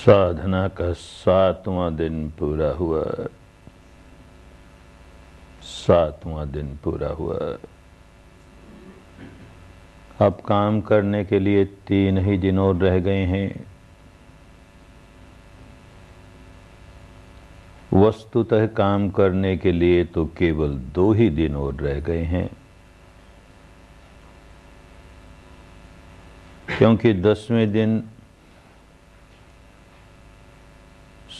साधना का सातवां दिन पूरा हुआ। सातवां दिन पूरा हुआ। अब काम करने के लिए तीन ही दिन और रह गए हैं। वस्तुतः काम करने के लिए तो केवल दो ही दिन और रह गए हैं। क्योंकि दसवें दिन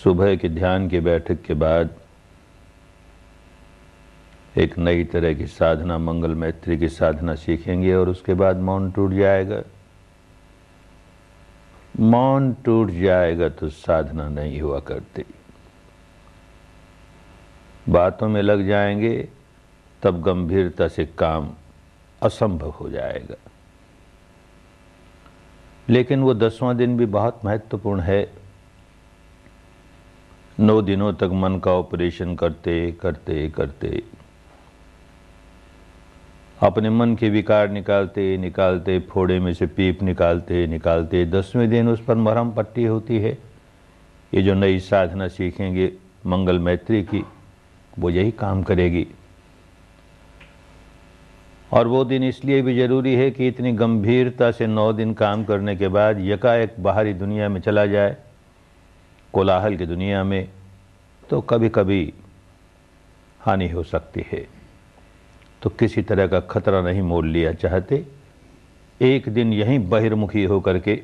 सुबह के ध्यान की बैठक के बाद एक नई तरह की साधना, मंगल मैत्री की साधना सीखेंगे और उसके बाद मौन टूट जाएगा। मौन टूट जाएगा तो साधना नहीं हुआ करती। बातों में लग जाएँगे, तब गंभीरता से काम असंभव हो जाएगा। लेकिन वो दसवां दिन भी बहुत महत्वपूर्ण है। नौ दिनों तक मन का ऑपरेशन करते करते करते। अपने मन के विकार निकालते निकालते, फोड़े में से पीप निकालते निकालते। दसवें दिन उस पर मरहम पट्टी होती है। ये जो नई साधना सीखेंगे, मंगल मैत्री की, वो यही काम करेगी। और वो दिन इसलिए भी ज़रूरी है कि इतनी गंभीरता से नौ दिन काम करने के बाद यकाएक बाहरी दुनिया में चला जाए, कोलाहल की दुनिया में तो कभी कभी हानि हो सकती है। तो किसी तरह का खतरा नहीं मोल लिया चाहते। एक दिन यहीं बहिर्मुखी हो करके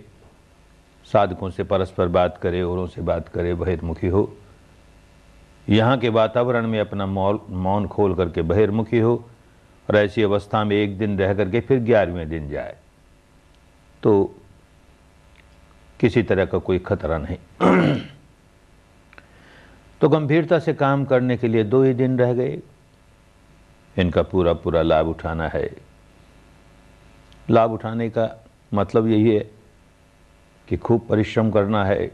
साधकों से परस्पर बात करे, औरों से बात करे, बहिर्मुखी हो। यहाँ के वातावरण में अपना मौल, मौन खोल करके बहिर्मुखी हो और ऐसी अवस्था में एक दिन रह करके फिर ग्यारहवें दिन जाए। तो किसी तरह का कोई खतरा नहीं। तो गंभीरता से काम करने के लिए दो ही दिन रह गए। इनका पूरा पूरा लाभ उठाना है। लाभ उठाने का मतलब यही है कि खूब परिश्रम करना है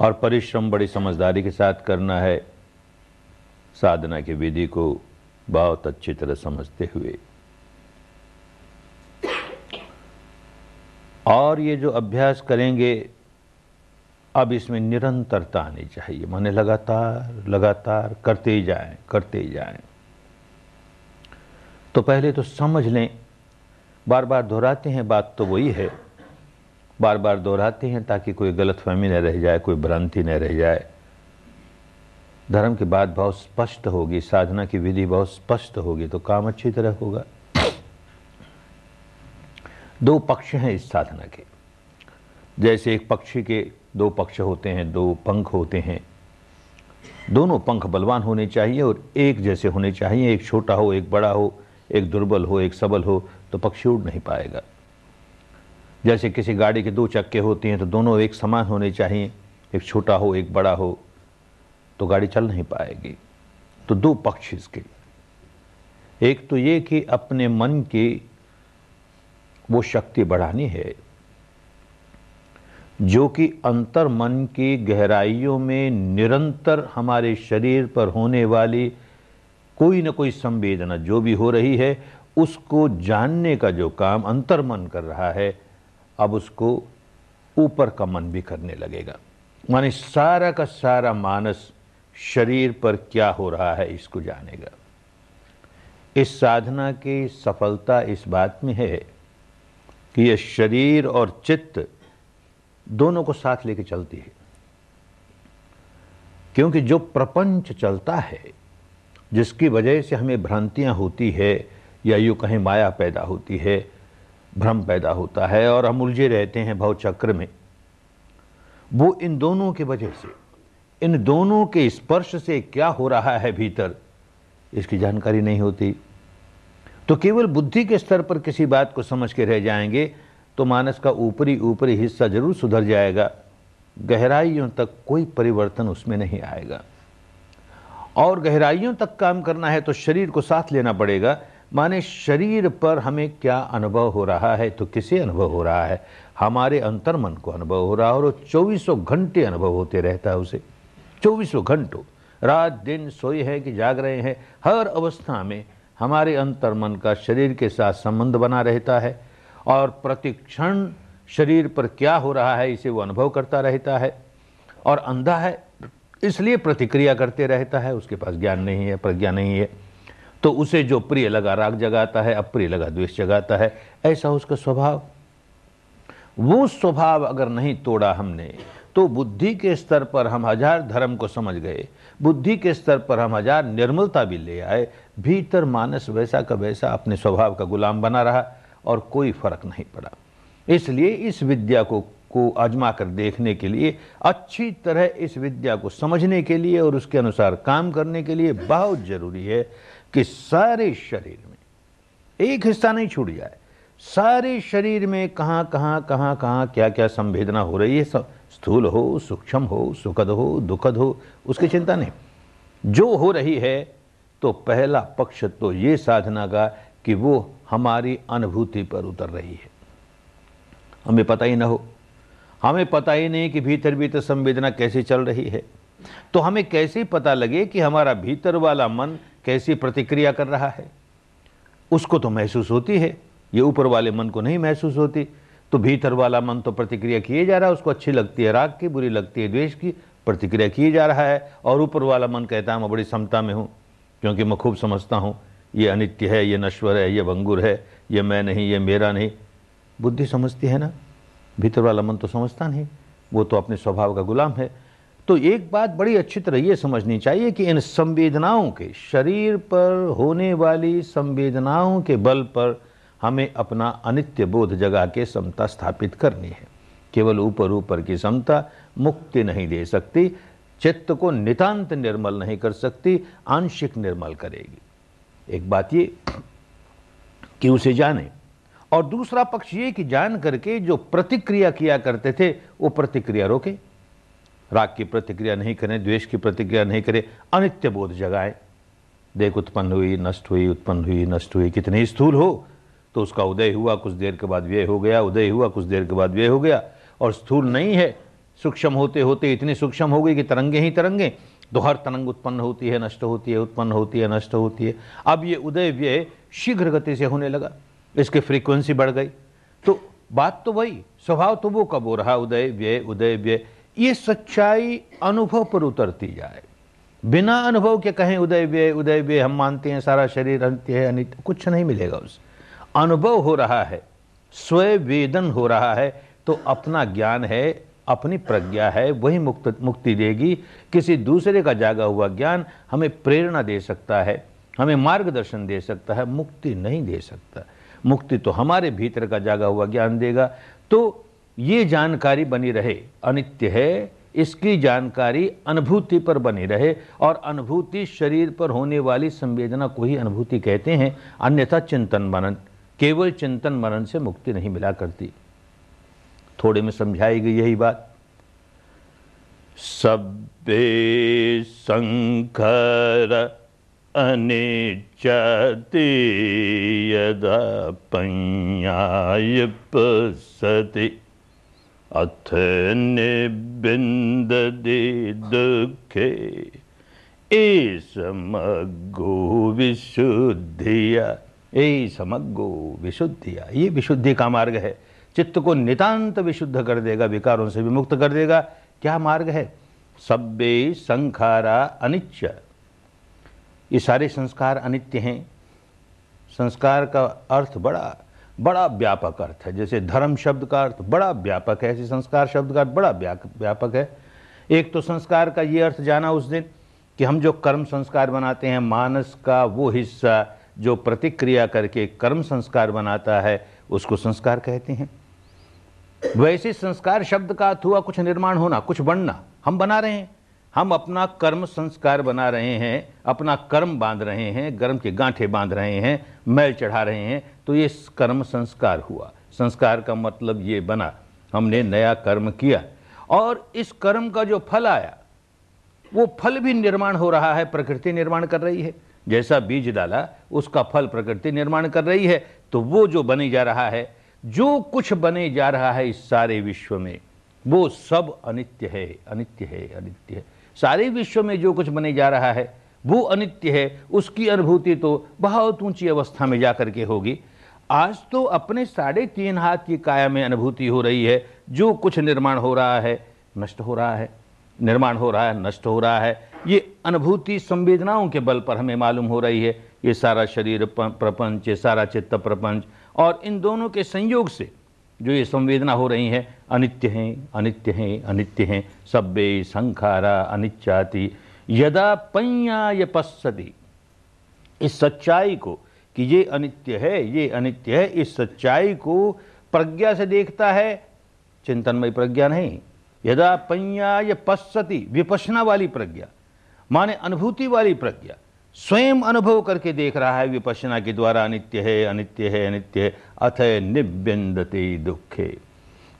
और परिश्रम बड़ी समझदारी के साथ करना है। साधना की विधि को बहुत अच्छी तरह समझते हुए। और ये जो अभ्यास करेंगे अब इसमें निरंतरता आनी चाहिए। माने लगातार लगातार करते ही जाएँ, करते ही जाएँ। तो पहले तो समझ लें बार बार दोहराते हैं, बात तो वही है। बार बार दोहराते हैं ताकि कोई गलत फहमी न रह जाए, कोई भ्रांति न रह जाए। धर्म की बात बहुत स्पष्ट होगी, साधना की विधि बहुत स्पष्ट होगी तो काम अच्छी तरह होगा। दो पक्ष हैं इस साधना के। जैसे एक पक्षी के दो पक्ष होते हैं, दो पंख होते हैं। दोनों पंख बलवान होने चाहिए और एक जैसे होने चाहिए, एक छोटा हो, एक बड़ा हो, एक दुर्बल हो, एक सबल हो तो पक्षी उड़ नहीं पाएगा। जैसे किसी गाड़ी के दो चक्के होते हैं तो दोनों एक समान होने चाहिए, एक छोटा हो, एक बड़ा हो तो गाड़ी चल नहीं पाएगी। तो दो पक्ष इसके। एक तो ये कि अपने मन की वो शक्ति बढ़ानी है जो कि अंतर मन की गहराइयों में निरंतर हमारे शरीर पर होने वाली कोई न कोई संवेदना जो भी हो रही है, उसको जानने का जो काम अंतर मन कर रहा है, अब उसको ऊपर का मन भी करने लगेगा। माने सारा का सारा मानस शरीर पर क्या हो रहा है, इसको जानेगा। इस साधना की सफलता इस बात में है कि यह शरीर और चित्त दोनों को साथ लेके चलती है। क्योंकि जो प्रपंच चलता है, जिसकी वजह से हमें भ्रांतियाँ होती है, या यूँ कहीं माया पैदा होती है, भ्रम पैदा होता है और हम उलझे रहते हैं भव चक्र में, वो इन दोनों की वजह से, इन दोनों के स्पर्श से क्या हो रहा है भीतर, इसकी जानकारी नहीं होती। तो केवल बुद्धि के स्तर पर किसी बात को समझ के रह जाएँगे तो मानस का ऊपरी ऊपरी हिस्सा ज़रूर सुधर जाएगा। गहराइयों तक कोई परिवर्तन उसमें नहीं आएगा। और गहराइयों तक काम करना है तो शरीर को साथ लेना पड़ेगा। माने शरीर पर हमें क्या अनुभव हो रहा है तो किसे अनुभव हो रहा है? हमारे अंतर्मन को अनुभव हो रहा है और वो चौबीसों घंटे अनुभव होते रहता है उसे। चौबीसों घंटों। रात दिन सोए हैं कि जाग रहे हैं। हर अवस्था में हमारे अंतर्मन का शरीर के साथ संबंध बना रहता है। और प्रतिक्षण शरीर पर क्या हो रहा है, इसे वो अनुभव करता रहता है और अंधा है, इसलिए प्रतिक्रिया करते रहता है, उसके पास ज्ञान नहीं है, प्रज्ञा नहीं है। तो उसे जो प्रिय लगा, राग जगाता है, अप्रिय लगा, द्वेष जगाता है, ऐसा उसका स्वभाव। वो स्वभाव अगर नहीं तोड़ा हमने तो बुद्धि के स्तर पर हम हज़ार धर्म को समझ गए, बुद्धि के स्तर पर हम हज़ार निर्मलता भी ले आए, भीतर मानस वैसा का वैसा अपने स्वभाव का गुलाम बना रहा। और कोई फ़र्क नहीं पड़ा। इसलिए इस विद्या को को आजमा कर देखने के लिए, अच्छी तरह इस विद्या को समझने के लिए और उसके अनुसार काम करने के लिए बहुत ज़रूरी है कि सारे शरीर में, एक हिस्सा नहीं छूट जाए, सारे शरीर में कहाँ कहाँ कहाँ कहाँ क्या क्या संवेदना हो रही है स्थूल हो, सूक्ष्म हो, सुखद हो, दुखद हो, उसकी चिंता नहीं। जो हो रही है तो पहला पक्ष तो ये साधना का कि वो हमारी अनुभूति पर उतर रही है। हमें पता ही ना हो। हमें पता ही नहीं कि भीतर भीतर संवेदना कैसे चल रही है। तो हमें कैसे पता लगे कि हमारा भीतर वाला मन कैसी प्रतिक्रिया कर रहा है? उसको तो महसूस होती है। ये ऊपर वाले मन को नहीं महसूस होती। तो भीतर वाला मन तो प्रतिक्रिया किए जा रहा है। उसको अच्छी लगती है राग की, बुरी लगती है द्वेष की, प्रतिक्रिया किए जा रहा है। और ऊपर वाला मन कहता है, मैं बड़ी क्षमता में हूँ, क्योंकि मैं खूब समझता हूँ। ये अनित्य है, ये नश्वर है, ये भंगुर है, ये मैं नहीं, ये मेरा नहीं। बुद्धि समझती है ना? भीतर वाला मन तो समझता नहीं। वो तो अपने स्वभाव का गुलाम है। तो एक बात बड़ी अच्छी तरह ये समझनी चाहिए कि इन संवेदनाओं के, शरीर पर होने वाली संवेदनाओं के बल पर हमें अपना अनित्य बोध जगा के समता स्थापित करनी है। केवल ऊपर ऊपर की समता मुक्ति नहीं दे सकती, चित्त को नितांत निर्मल नहीं कर सकती, आंशिक निर्मल करेगी। एक बात ये कि उसे जाने। और दूसरा पक्ष ये कि जान करके जो प्रतिक्रिया किया करते थे, वो प्रतिक्रिया रोके। राग की प्रतिक्रिया नहीं करें, द्वेष की प्रतिक्रिया नहीं करें, अनित्य बोध जगाए। देख उत्पन्न हुई, नष्ट हुई, उत्पन्न हुई, नष्ट हुई, कितनी स्थूल हो। तो उसका उदय हुआ, कुछ देर के बाद व्यय हो गया, उदय हुआ, कुछ देर के बाद व्यय हो गया। और स्थूल नहीं है, सूक्ष्म होते होते इतनी सूक्ष्म हो गई कि तरंगे ही तरंगे। तो हर तरंग उत्पन्न होती है, नष्ट होती है, उत्पन्न होती है, नष्ट होती है। अब ये उदय व्यय शीघ्र गति से होने लगा। इसकी फ्रीक्वेंसी बढ़ गई। तो बात तो वही, स्वभाव तो वो कब हो रहा? उदय व्यय उदय व्यय। ये सच्चाई अनुभव पर उतरती जाए। बिना अनुभव के कहें उदय व्यय उदय व्यय, हम मानते हैं सारा शरीर अंत्य है, अनित्य, कुछ नहीं मिलेगा उस। अनुभव हो रहा है, स्वयं वेदन हो रहा है तो अपना ज्ञान है अपनी प्रज्ञा है, वही मुक्त, मुक्ति देगी। किसी दूसरे का जागा हुआ ज्ञान हमें प्रेरणा दे सकता है, हमें मार्गदर्शन दे सकता है, मुक्ति नहीं दे सकता। मुक्ति तो हमारे भीतर का जागा हुआ ज्ञान देगा। तो ये जानकारी बनी रहे, अनित्य है, इसकी जानकारी अनुभूति पर बनी रहे और अनुभूति शरीर पर होने वाली संवेदना को ही अनुभूति कहते हैं, अन्यथा चिंतन मनन, केवल चिंतन मनन से मुक्ति नहीं मिला करती। थोड़े में समझाई गई यही बात। सब्बे संखर अनिचति यदा पञ्यायपसति अथ निबिन्दति दुःखे। समग्गो विशुद्धिया। ए समग्गो विशुद्धिया। ये विशुद्धि का मार्ग है। चित्त को नितांत विशुद्ध कर देगा, विकारों से विमुक्त कर देगा। क्या मार्ग है? सब्बे संखारा अनिच्य ये सारे संस्कार अनित्य हैं। संस्कार का अर्थ बड़ा बड़ा व्यापक अर्थ है। जैसे धर्म शब्द का अर्थ बड़ा व्यापक है, ऐसे संस्कार शब्द का अर्थ बड़ा व्यापक है। एक तो संस्कार का ये अर्थ जाना उस दिन कि हम जो कर्म संस्कार बनाते हैं, मानस का वो हिस्सा जो प्रतिक्रिया करके कर्म संस्कार बनाता है, उसको संस्कार कहते हैं। वैसे संस्कार शब्द का अर्थ हुआ कुछ निर्माण होना, कुछ बनना, हम बना रहे हैं। हम अपना कर्म संस्कार बना रहे हैं, अपना कर्म बाँध रहे हैं, गर्म के गांठे बाँध रहे हैं, मैल चढ़ा रहे हैं तो ये कर्म संस्कार हुआ। संस्कार का मतलब ये बना, हमने नया कर्म किया। और इस कर्म का जो फल आया, वो फल भी निर्माण हो रहा है, प्रकृति निर्माण कर रही है। जैसा बीज डाला, उसका फल प्रकृति निर्माण कर रही है तो वो जो बने जा रहा है जो कुछ बने जा रहा है इस सारे विश्व में, वो सब अनित्य है अनित्य है अनित्य है। सारे विश्व में जो कुछ बने जा रहा है, वो अनित्य है। उसकी अनुभूति तो बहुत ऊँची अवस्था में जाकर के होगी। आज तो अपने साढ़े तीन हाथ की काया में अनुभूति हो रही है। जो कुछ निर्माण हो रहा है, नष्ट हो रहा है। निर्माण हो रहा है, नष्ट हो रहा है। ये अनुभूति संवेदनाओं के बल पर हमें मालूम हो रही है। ये सारा शरीर प्रपंच, ये सारा चित्त प्रपंच और इन दोनों के संयोग से जो ये संवेदना हो रही है, अनित्य हैं अनित्य हैं अनित्य हैं, सब्बे संखारा अनित्याति यदा पैया ये पश्यति इस सच्चाई को कि ये अनित्य है, ये अनित्य है, इस सच्चाई को प्रज्ञा से देखता है, चिंतनमय प्रज्ञा नहीं। यदा पैया ये पश्यति विपसना वाली प्रज्ञा, माने अनुभूति वाली प्रज्ञा स्वयं अनुभव करके देख रहा है विपसना के द्वारा, अनित्य है अनित्य है अनित्य है, अथ निव्यंदते दुखे।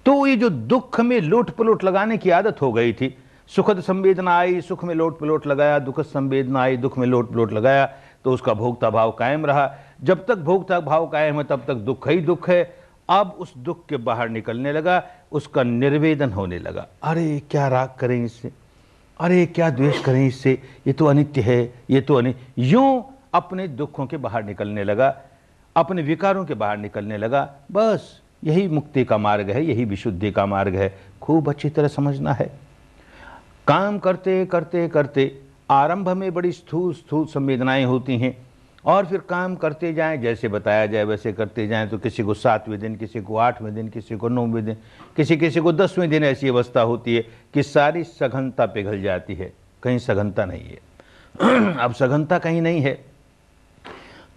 तो ये जो दुख में लोट पलोट लगाने की आदत हो गई थी, सुखद संवेदना आई, सुख में लोट पलोट लगाया दुखद संवेदना आई, दुख में लोट पलोट लगाया तो उसका भोगता भाव कायम रहा। जब तक भोगता भाव कायम है, तब तक दुख ही दुख है। अब उस दुख के बाहर निकलने लगा, उसका निर्वेदन होने लगा। अरे, क्या राग करें इससे अरे, क्या द्वेष करें इससे? ये तो अनित्य है, ये तो अनित्य यूँ अपने दुखों के बाहर निकलने लगा, अपने विकारों के बाहर निकलने लगा, बस, यही मुक्ति का मार्ग है, यही विशुद्धि का मार्ग है। खूब अच्छी तरह समझना है। काम करते करते करते, आरंभ में बड़ी स्थूल स्थूल संवेदनाएँ होती हैं। और फिर काम करते जाएँ, जैसे बताया जाए वैसे करते जाएँ तो किसी को सातवें दिन, किसी को आठवें दिन, किसी को नौवें दिन, किसी किसी को दसवें दिन ऐसी अवस्था होती है कि सारी सघनता पिघल जाती है। कहीं सघनता नहीं है। अब सघनता कहीं नहीं है।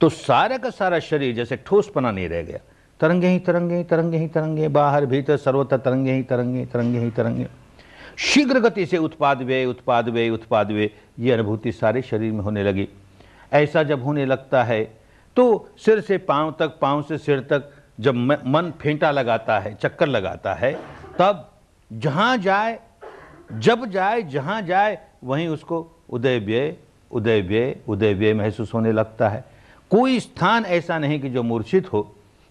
तो सारा का सारा शरीर जैसे ठोसपना नहीं रह गया। तरंगे ही तरंगे ही तरंगे ही तरंगे, बाहर भीतर सर्वत्र तरंगे ही तरंगे तरंगे ही तरंगे। शीघ्र गति से उत्पाद व्यय उत्पाद व्यय उत्पाद व्यय ये अनुभूति सारे शरीर में होने लगी। ऐसा जब होने लगता है तो सिर से पाँव तक, पाँव से सिर तक जब मन फेंटा लगाता है, चक्कर लगाता है, तब जहाँ जाए, जब जाए, जहाँ जाए, वहीं उसको उदय व्यय उदय व्यय उदय व्यय महसूस होने लगता है। कोई स्थान ऐसा नहीं कि जो मूर्छित हो,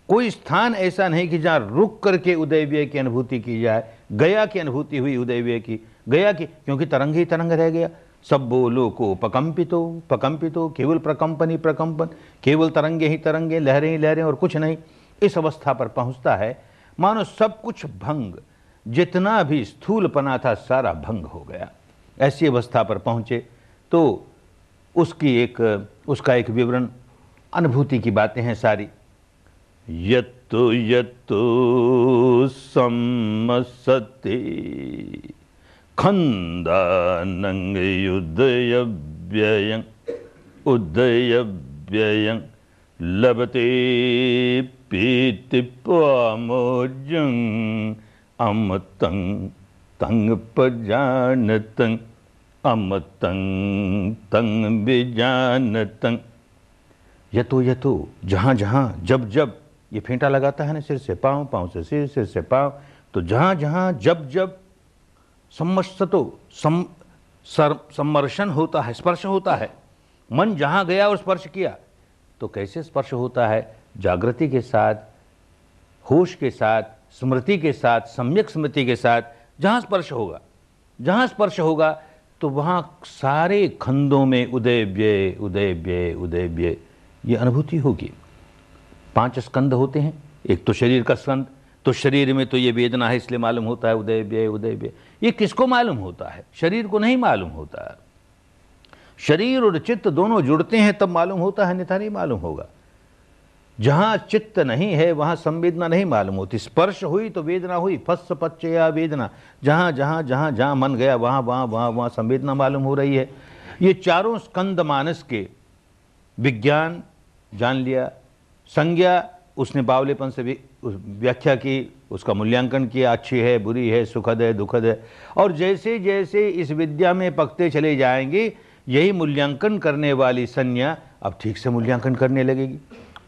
कोई स्थान ऐसा नहीं कि जहाँ रुक करके उदय व्यय की अनुभूति की जाए, गया की अनुभूति हुई उदय व्यय की, गया की, क्योंकि तरंग ही तरंग रह गया। सब्बो लोको पकंपितो पकंपितो केवल प्रकंपनी प्रकंपन केवल तरंगे ही तरंगे, लहरें ही लहरें और कुछ नहीं। इस अवस्था पर पहुँचता है, मानो सब कुछ भंग, जितना भी स्थूलपना था सारा भंग हो गया। ऐसी अवस्था पर पहुँचे तो उसकी एक, उसका एक विवरण, अनुभूति की बातें हैं सारी। यत्तु यत्तु सम्मसते। खन्दानङ्गयुदयव्ययं उदयव्ययं लभते पीतिपामोजम् अमतं तं पजानतं अमतं तं विजानतं। यतो यतो, जहाँ जहाँ, जब जब, ये फेंटा लगाता है ना सिर से पाँव पाँव से सिर सिर से पाँव तो जहाँ जहाँ, जब जब सम्मस्ततो सम सर, सम्मर्शन होता है स्पर्श होता है। मन जहाँ गया और स्पर्श किया तो कैसे स्पर्श होता है? जागृति के साथ होश के साथ स्मृति के साथ सम्यक स्मृति के साथ जहाँ स्पर्श होगा जहाँ स्पर्श होगा तो वहाँ सारे खंडों में उदय व्यय उदय व्यय उदय व्यय ये अनुभूति होगी। पाँच स्कंद होते हैं एक तो शरीर का स्कंद तो शरीर में तो ये वेदना है, इसलिए मालूम होता है उदय व्यय उदय व्यय। ये किसको मालूम होता है? शरीर को नहीं मालूम होता। है शरीर और चित्त दोनों जुड़ते हैं, तब मालूम होता है, अन्यथा नहीं मालूम होगा। जहाँ चित्त नहीं है, वहाँ संवेदना नहीं मालूम होती। स्पर्श हुई तो वेदना हुई फस या वेदना। जहाँ जहाँ जहाँ जहाँ मन गया, वहाँ वहाँ वहाँ वहाँ संवेदना मालूम हो रही है। ये चारों स्कंद मानस के विज्ञान, जान लिया, संज्ञा, उसने बावलेपन से भी व्याख्या की, उसका मूल्यांकन किया, अच्छी है, बुरी है, सुखद है, दुखद है, और जैसे जैसे इस विद्या में पकते चले जाएँगे, यही मूल्यांकन करने वाली संज्ञा अब ठीक से मूल्यांकन करने लगेगी।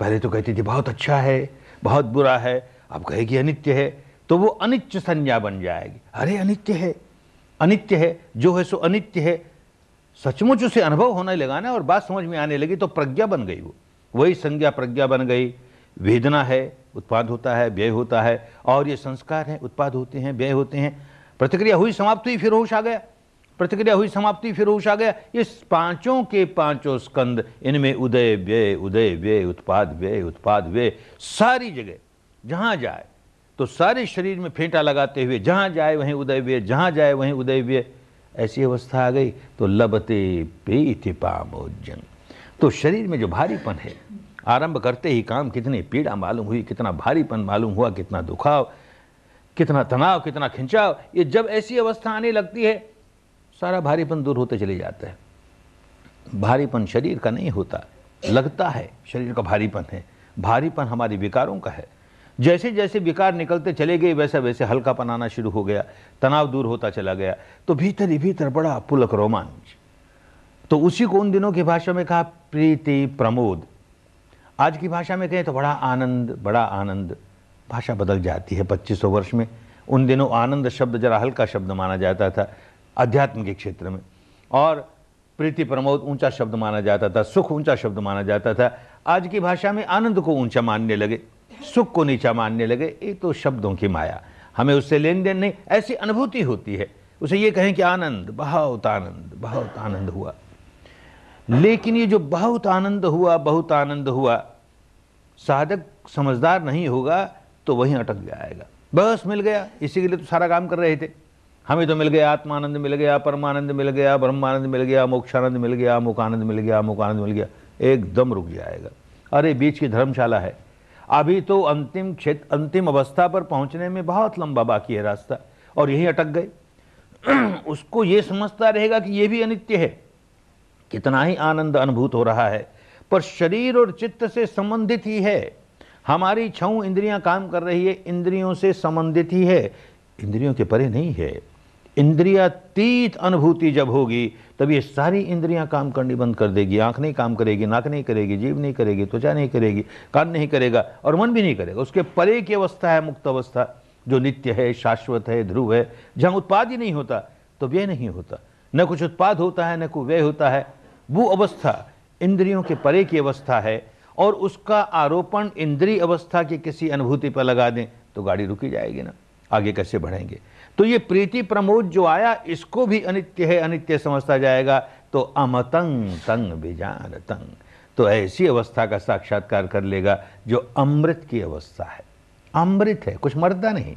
पहले तो कहती थी, बहुत अच्छा है, बहुत बुरा है, अब कहेगी अनित्य है। तो वो अनित्य संज्ञा बन जाएगी। अरे, अनित्य है अनित्य है, जो है सो अनित्य है। सचमुच उसे अनुभव होने लगा ना, और बात समझ में आने लगी तो प्रज्ञा बन गई वो। वही संज्ञा प्रज्ञा बन गई। वेदना है, उत्पाद होता है, व्यय होता है, और ये संस्कार है, उत्पाद होते हैं, व्यय होते हैं। प्रतिक्रिया हुई, समाप्त हुई, फिर होश आ गया। प्रतिक्रिया हुई, समाप्ति फिर होश आ गया। ये पाँचों के पाँचों स्कंद, इनमें उदय, व्यय उदय, व्यय, उत्पाद व्यय उत्पाद, व्यय, सारी जगह, जहाँ जाए तो सारे शरीर में फेंटा लगाते हुए, जहाँ जाए वहीं उदय व्यय, जहाँ जाए वहीं उदय व्यय। ऐसी अवस्था आ गई तो लबते पीति पामोजन तो शरीर में जो भारीपन है आरंभ करते ही काम कितनी पीड़ा मालूम हुई, कितना भारीपन मालूम हुआ, कितना दुखाव, कितना तनाव, कितना खिंचाव। ये जब ऐसी अवस्था आने लगती है, सारा भारीपन दूर होते चले जाता है। भारीपन शरीर का नहीं होता, लगता है शरीर का भारीपन है। भारीपन हमारे विकारों का है। जैसे जैसे विकार निकलते चले गए वैसा वैसे हल्कापन आना शुरू हो गया, तनाव दूर होता चला गया। तो भीतर ही भीतर बड़ा पुलक रोमांच। तो उसी को उन दिनों की भाषा में कहा, प्रीति प्रमोद। आज की भाषा में कहें तो बड़ा आनंद बड़ा आनंद। भाषा बदल जाती है पच्चीस वर्ष में। उन दिनों आनंद शब्द जरा हल्का शब्द माना जाता था, अध्यात्म के क्षेत्र में। और प्रीति प्रमोद ऊँचा शब्द माना जाता था, सुख ऊँचा शब्द माना जाता था। आज की भाषा में आनंद को ऊँचा मानने लगे, सुख को नीचा मानने लगे, ये तो शब्दों की माया। हमें उससे लेन देन नहीं, ऐसी अनुभूति होती है। उसे ये कहें कि आनंद, बहुत आनंद बहुत आनंद हुआ। लेकिन ये जो बहुत आनंद हुआ, बहुत आनंद हुआ, साधक समझदार नहीं होगा तो वहीं अटक जाएगा। बस मिल गया, इसी के लिए तो सारा काम कर रहे थे। हमें तो मिल गया, आत्मानंद मिल गया, परमानंद मिल गया, ब्रह्मानंद मिल गया, मोक्षानंद मिल गया मुखानंद मिल गया मुखानंद मिल गया। एकदम रुक जाएगा। अरे, बीच की धर्मशाला है। अभी तो अंतिम क्षेत्र अंतिम अवस्था पर पहुँचने में बहुत लंबा बाकी है रास्ता, और यही अटक गए। उसको ये समझता रहेगा कि ये भी अनित्य है। कितना ही आनंद अनुभूत हो रहा है, पर शरीर और चित्त से संबंधित ही है। हमारी छऊ इंद्रियाँ काम कर रही है, इंद्रियों से संबंधित ही है। इंद्रियों के परे नहीं है। इंद्रियातीत अनुभूति जब होगी, तब ये सारी इंद्रियाँ काम करनी बंद कर देगी। आँख नहीं काम करेगी, नाक नहीं करेगी जीव नहीं करेगी, त्वचा नहीं करेगी, कान नहीं करेगा और मन भी नहीं करेगा। उसके परे की अवस्था है, मुक्त अवस्था, जो नित्य है, शाश्वत है, ध्रुव है। जहाँ उत्पाद ही नहीं होता तो व्यय नहीं होता। न कुछ उत्पाद होता है, न कोई व्यय होता है। वो अवस्था इंद्रियों के परे की अवस्था है और उसका आरोपण इंद्रिय अवस्था की किसी अनुभूति पर लगा दें तो गाड़ी रुकी जाएगी ना। आगे कैसे बढ़ेंगे? तो ये प्रीति प्रमोद जो आया, इसको भी अनित्य है, अनित्य समझता जाएगा तो अमतंग तंग बिजान तंग। तो ऐसी अवस्था का साक्षात्कार कर लेगा जो अमृत की अवस्था है। अमृत है, कुछ मरता नहीं,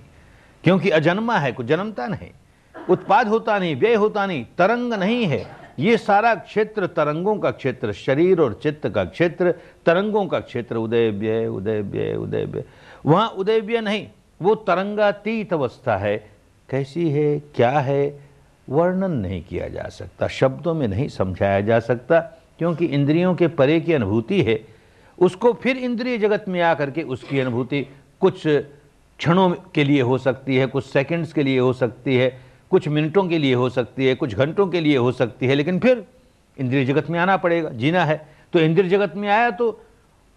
क्योंकि अजन्मा है, कुछ जन्मता नहीं। उत्पाद होता नहीं, व्यय होता नहीं, तरंग नहीं है। ये सारा क्षेत्र तरंगों का क्षेत्र, शरीर और चित्त का क्षेत्र, तरंगों का क्षेत्र उदय व्यय उदय व्यय उदय व्यय वहाँ उदय व्यय नहीं, वो तरंगातीत अवस्था है। कैसी है, क्या है, वर्णन नहीं किया जा सकता, शब्दों में नहीं समझाया जा सकता, क्योंकि इंद्रियों के परे की अनुभूति है। उसको फिर इंद्रिय जगत में आकर के उसकी अनुभूति कुछ क्षणों के लिए हो सकती है, कुछ सेकंड्स के लिए हो सकती है। कुछ मिनटों के लिए हो सकती है, कुछ घंटों के लिए हो सकती है, लेकिन फिर इंद्रिय जगत में आना पड़ेगा, जीना है। तो इंद्रिय जगत में आया तो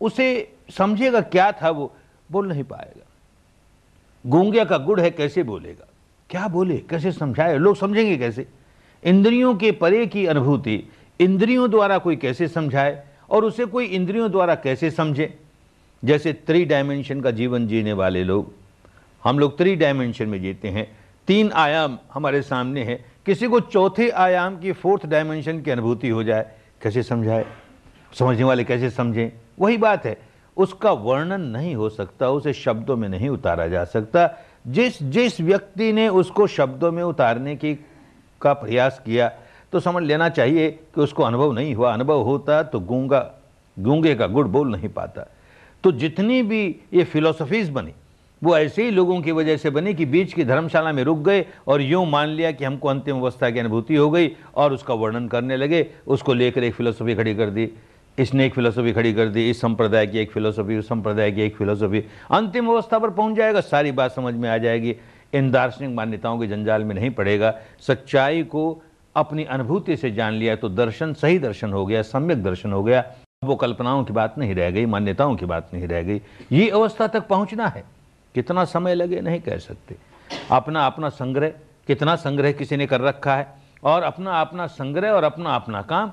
उसे समझेगा क्या था वो, बोल नहीं पाएगा। गूँगे का गुड़ है, कैसे बोलेगा? क्या बोले? कैसे समझाए? लोग समझेंगे कैसे? इंद्रियों के परे की अनुभूति, इंद्रियों द्वारा कोई कैसे समझाए और उसे कोई इंद्रियों द्वारा कैसे समझे? जैसे थ्री डायमेंशन का जीवन जीने वाले लोग, हम लोग थ्री डायमेंशन में जीते हैं। तीन आयाम हमारे सामने है। किसी को चौथे आयाम की फोर्थ डायमेंशन की अनुभूति हो जाए, कैसे समझाए? समझने वाले कैसे समझें? वही बात है, उसका वर्णन नहीं हो सकता, उसे शब्दों में नहीं उतारा जा सकता। जिस जिस व्यक्ति ने उसको शब्दों में उतारने की का प्रयास किया तो समझ लेना चाहिए कि उसको अनुभव नहीं हुआ। अनुभव होता तो गूँगा, गूँगे का गुड़ बोल नहीं पाता। तो जितनी भी ये फिलोसफीज बनी वो ऐसे ही लोगों की वजह से बनी कि बीच की धर्मशाला में रुक गए और यूँ मान लिया कि हमको अंतिम अवस्था की अनुभूति हो गई और उसका वर्णन करने लगे, उसको लेकर एक फिलोसफी खड़ी कर दी। इसने एक फिलोसफी खड़ी कर दी, इस संप्रदाय की एक फिलोसफी, उस संप्रदाय की एक फिलोसफी। अंतिम अवस्था पर पहुँच जाएगा, सारी बात समझ में आ जाएगी। इन दार्शनिक मान्यताओं के जंजाल में नहीं पड़ेगा। सच्चाई को अपनी अनुभूति से जान लिया तो दर्शन, सही दर्शन हो गया, सम्यक दर्शन हो गया। वो कल्पनाओं की बात नहीं रह गई, मान्यताओं की बात नहीं रह गई। ये अवस्था तक पहुँचना है। कितना समय लगे नहीं कह सकते। अपना अपना संग्रह, कितना संग्रह किसी ने कर रखा है, और अपना अपना संग्रह और अपना अपना काम।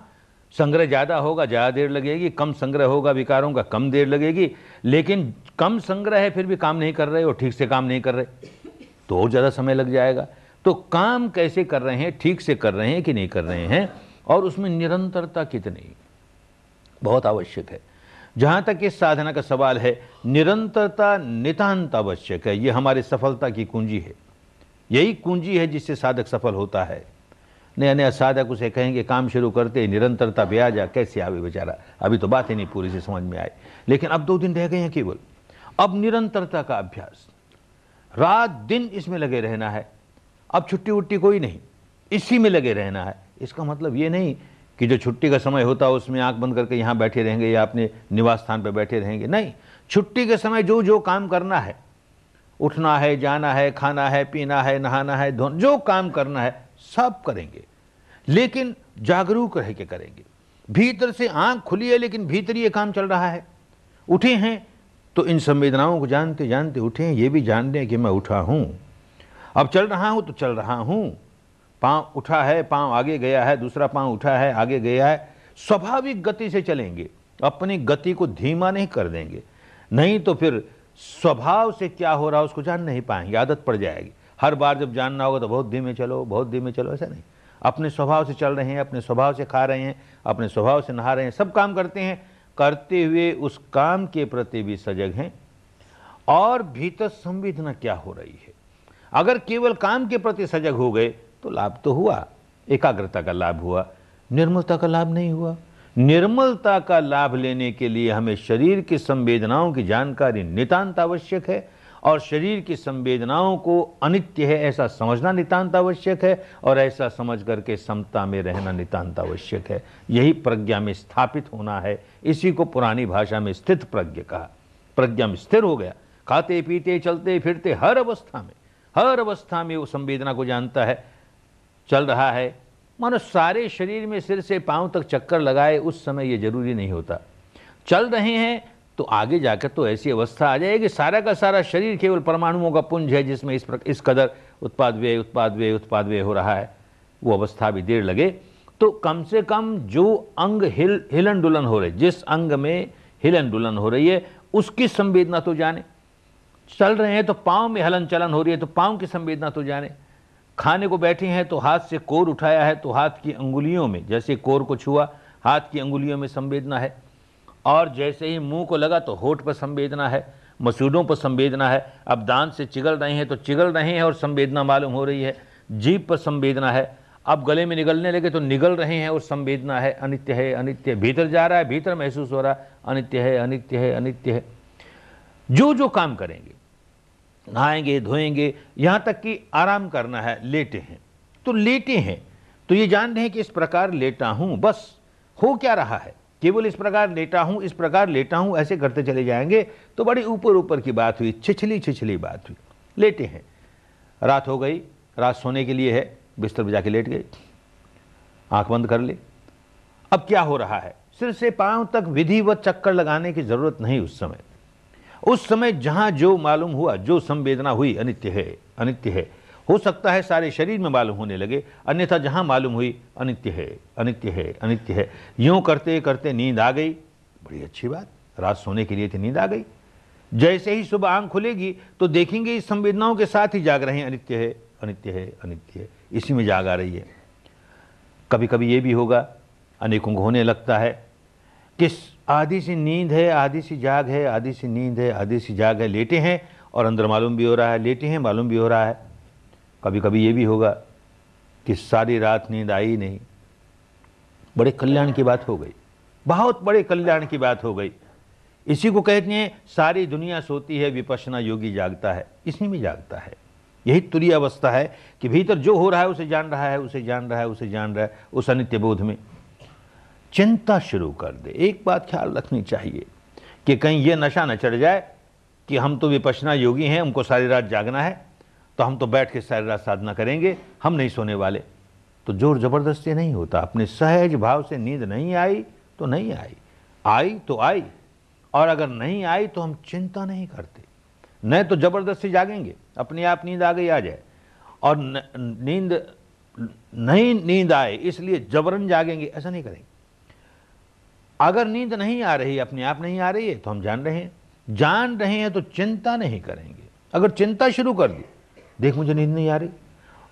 संग्रह ज़्यादा होगा, ज़्यादा देर लगेगी, कम संग्रह होगा, विकारों का कम देर लगेगी, लेकिन कम संग्रह है, फिर भी काम नहीं कर रहे और ठीक से काम नहीं कर रहे तो और ज़्यादा समय लग जाएगा। तो काम कैसे कर रहे हैं, ठीक से कर रहे हैं कि नहीं कर रहे हैं, और उसमें निरंतरता कितनी? बहुत आवश्यक है। जहाँ तक इस साधना का सवाल है, निरंतरता नितांत आवश्यक है। ये हमारी सफलता की कुंजी है। यही कुंजी है जिससे साधक सफल होता है। नया नया साधक उसे कहेंगे, काम शुरू करते निरंतरता भी आ जा कैसे आवे बेचारा? अभी तो बात ही नहीं पूरी से समझ में आई। लेकिन अब दो दिन रह गए हैं केवल। अब निरंतरता का अभ्यास। रात दिन इसमें लगे रहना है। अब छुट्टी उट्टी कोई नहीं। इसी में लगे रहना है। इसका मतलब ये नहीं कि जो छुट्टी का समय होता है, उसमें आँख बंद करके यहाँ बैठे रहेंगे या अपने निवास स्थान पर बैठे रहेंगे। नहीं, छुट्टी के समय जो जो काम करना है, उठना है, जाना है, खाना है, पीना है, नहाना है धोना जो काम करना है, सब करेंगे। लेकिन जागरूक रह के करेंगे। भीतर से आँख खुली है, लेकिन भीतर ये काम चल रहा है। उठे हैं तो इन संवेदनाओं को जानते जानते उठे हैं। ये भी जान दें कि मैं उठा हूँ। अब चल रहा हूँ तो चल रहा हूँ। पाँव उठा है, पाँव आगे गया है, दूसरा पाँव उठा है, आगे गया है, स्वाभाविक गति से चलेंगे, अपनी गति को धीमा नहीं कर देंगे। नहीं तो फिर स्वभाव से क्या हो रहा है उसको जान नहीं पाएँगे, आदत पड़ जाएगी। हर बार जब जानना होगा तो बहुत धीमे चलो, बहुत धीमे चलो, ऐसा नहीं। अपने स्वभाव से चल रहे हैं, अपने स्वभाव से खा रहे हैं, अपने स्वभाव से नहा रहे हैं, सब काम करते हैं। करते हुए उस काम के प्रति भी सजग हैं। और भीतर संवेदना क्या हो रही है? अगर केवल काम के प्रति सजग हो गए तो लाभ तो हुआ, एकाग्रता का लाभ हुआ, निर्मलता का लाभ नहीं हुआ। निर्मलता का लाभ लेने के लिए हमें शरीर की संवेदनाओं की जानकारी नितांत आवश्यक है और शरीर की संवेदनाओं को अनित्य है ऐसा समझना नितांत आवश्यक है और ऐसा समझ करके समता में रहना नितांत आवश्यक है। यही प्रज्ञा में स्थापित होना है। इसी को पुरानी भाषा में स्थित प्रज्ञ कहा। प्रज्ञा में स्थिर हो गया। खाते, पीते, चलते, फिरते, हर अवस्था में, हर अवस्था में वो संवेदना को जानता है। चल रहा है। मानो सारे शरीर में सिर से पाँव तक चक्कर लगाए, उस समय ये ज़रूरी नहीं होता। चल रहे हैं तो आगे जाकर तो ऐसी अवस्था आ जाएगी। सारा का सारा शरीर केवल परमाणुओं का पुंज है, जिसमें इस प्रकार इस कदर उत्पाद व्यय उत्पाद व्यय उत्पाद व्यय हो रहा है। वो अवस्था भी देर लगे। तो कम से कम जो अंग हिल हिलन डुलन हो रहे, जिस अंग में हिलन डुलन हो रही है, उसकी संवेदना तो जाने। चल रहे हैं तो पाँव में हलन चलन हो रही है तो पाँव की संवेदना तो जाने। खाने को बैठे हैं तो हाथ से कोर उठाया है तो हाथ की अंगुलियों में, जैसे कोर को छुआ, हाथ की अंगुलियों में संवेदना है। और जैसे ही मुँह को लगा तो होठ पर संवेदना है, मसूदों पर संवेदना है। अब दांत से चिगल रहे हैं तो चिगल रहे हैं और संवेदना मालूम हो रही है। जीप पर संवेदना है। अब गले में निगलने लगे तो निगल रहे हैं और संवेदना है। अनित्य है, अनित्य। भीतर जा रहा है, भीतर महसूस हो रहा है, अनित्य है अनित्य है अनित्य है। जो जो काम करेंगे नहाएँगे, धोएँगे, यहाँ तक कि आराम करना है, लेटे हैं। तो लेटे हैं। तो ये जान रहे हैं कि इस प्रकार लेटा हूँ, बस, हो क्या रहा है? केवल इस प्रकार लेटा हूँ, इस प्रकार लेटा हूँ, ऐसे करते चले जाएँगे तो बड़ी ऊपर ऊपर की बात हुई, छिछली छिछली बात हुई। लेटे हैं। रात हो गई, रात सोने के लिए है, बिस्तर पर जाके लेट गए। आँख बंद कर ले। अब क्या हो रहा है? सिर से पाँव तक विधिवत चक्कर लगाने की ज़रूरत नहीं उस समय। उस समय जहाँ जो मालूम हुआ, जो संवेदना हुई, अनित्य है अनित्य है। हो सकता है सारे शरीर में मालूम होने लगे, अन्यथा जहाँ मालूम हुई, अनित्य है अनित्य है अनित्य है। यूँ करते करते नींद आ गई। बड़ी अच्छी बात, रात सोने के लिए थी, नींद आ गई। जैसे ही सुबह आँख खुलेगी तो देखेंगे इस संवेदनाओं के साथ ही जाग रहे हैं, अनित्य है अनित्य है अनित्य है। इसी में जाग आ रही है। कभी कभी ये भी होगा, अनेकों को होने लगता है। कि आधी सी नींद है, आधी सी जाग है, आधी सी नींद है, आधी सी जाग है, लेटे हैं और अंदर मालूम भी हो रहा है, लेटे हैं, मालूम भी हो रहा है। कभी कभी ये भी होगा कि सारी रात नींद आई नहीं। बड़े कल्याण की बात हो गई। बहुत बड़े कल्याण की बात हो गई। इसी को कहते हैं, सारी दुनिया सोती है विपशना योगी जागता है। इसी में जागता है। यही तुरी अवस्था है कि भीतर जो हो रहा है, उसे जान रहा है, उसे जान रहा है, उसे जान रहा है, उस अनित्य बोध में। चिंता शुरू कर दे। एक बात ख्याल रखनी चाहिए कि कहीं ये नशा न चढ़ जाए कि हम तो विपशना योगी हैं हमको सारी रात जागना है तो हम तो बैठ के सारी रात साधना करेंगे, हम नहीं सोने वाले। तो ज़ोर ज़बरदस्ती नहीं होता। अपने सहज भाव से नींद नहीं आई तो नहीं आई। आई तो आई, और अगर नहीं आई तो हम चिंता नहीं करते। न तो ज़बरदस्ती जागेंगे, अपने आप नींद आ गई, आ जाए। और नींद, नहीं नींद आए, इसलिए जबरन जागेंगे, ऐसा नहीं करेंगे। अगर नींद नहीं आ रही, अपने आप नहीं आ रही है तो हम जान रहे हैं। जान रहे हैं तो चिंता नहीं करेंगे। अगर चिंता शुरू कर दी, देख मुझे नींद नहीं आ रही।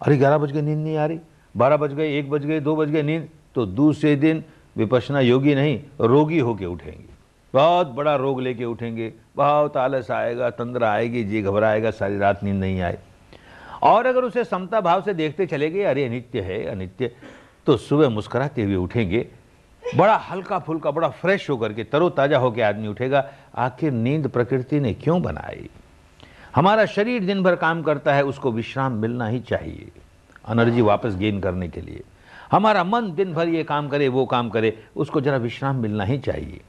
अरे, ग्यारह बज गए, नींद नहीं आ रही। बारह बज गए, एक बज गए, दो बज गए, नींद। तो दूसरे दिन विपसना योगी नहीं, रोगी होके उठेंगे। बहुत बड़ा रोग लेके उठेंगे। बहुत आलस आएगा, तंद्रा आएगी, जी घबराएगा, सारी रात नींद नहीं आए। और अगर उसे समता भाव से देखते चले गए, अरे, अनित्य है, अनित्य। तो सुबह मुस्कुराते हुए उठेंगे बड़ा हल्का फुल्का बड़ा फ्रेश होकर के तरोताजा होकर आदमी उठेगा। आखिर नींद प्रकृति ने क्यों बनाई? हमारा शरीर दिन भर काम करता है, उसको विश्राम मिलना ही चाहिए, एनर्जी वापस गेन करने के लिए। हमारा मन दिन भर ये काम करे, वो काम करे, उसको जरा विश्राम मिलना ही चाहिए।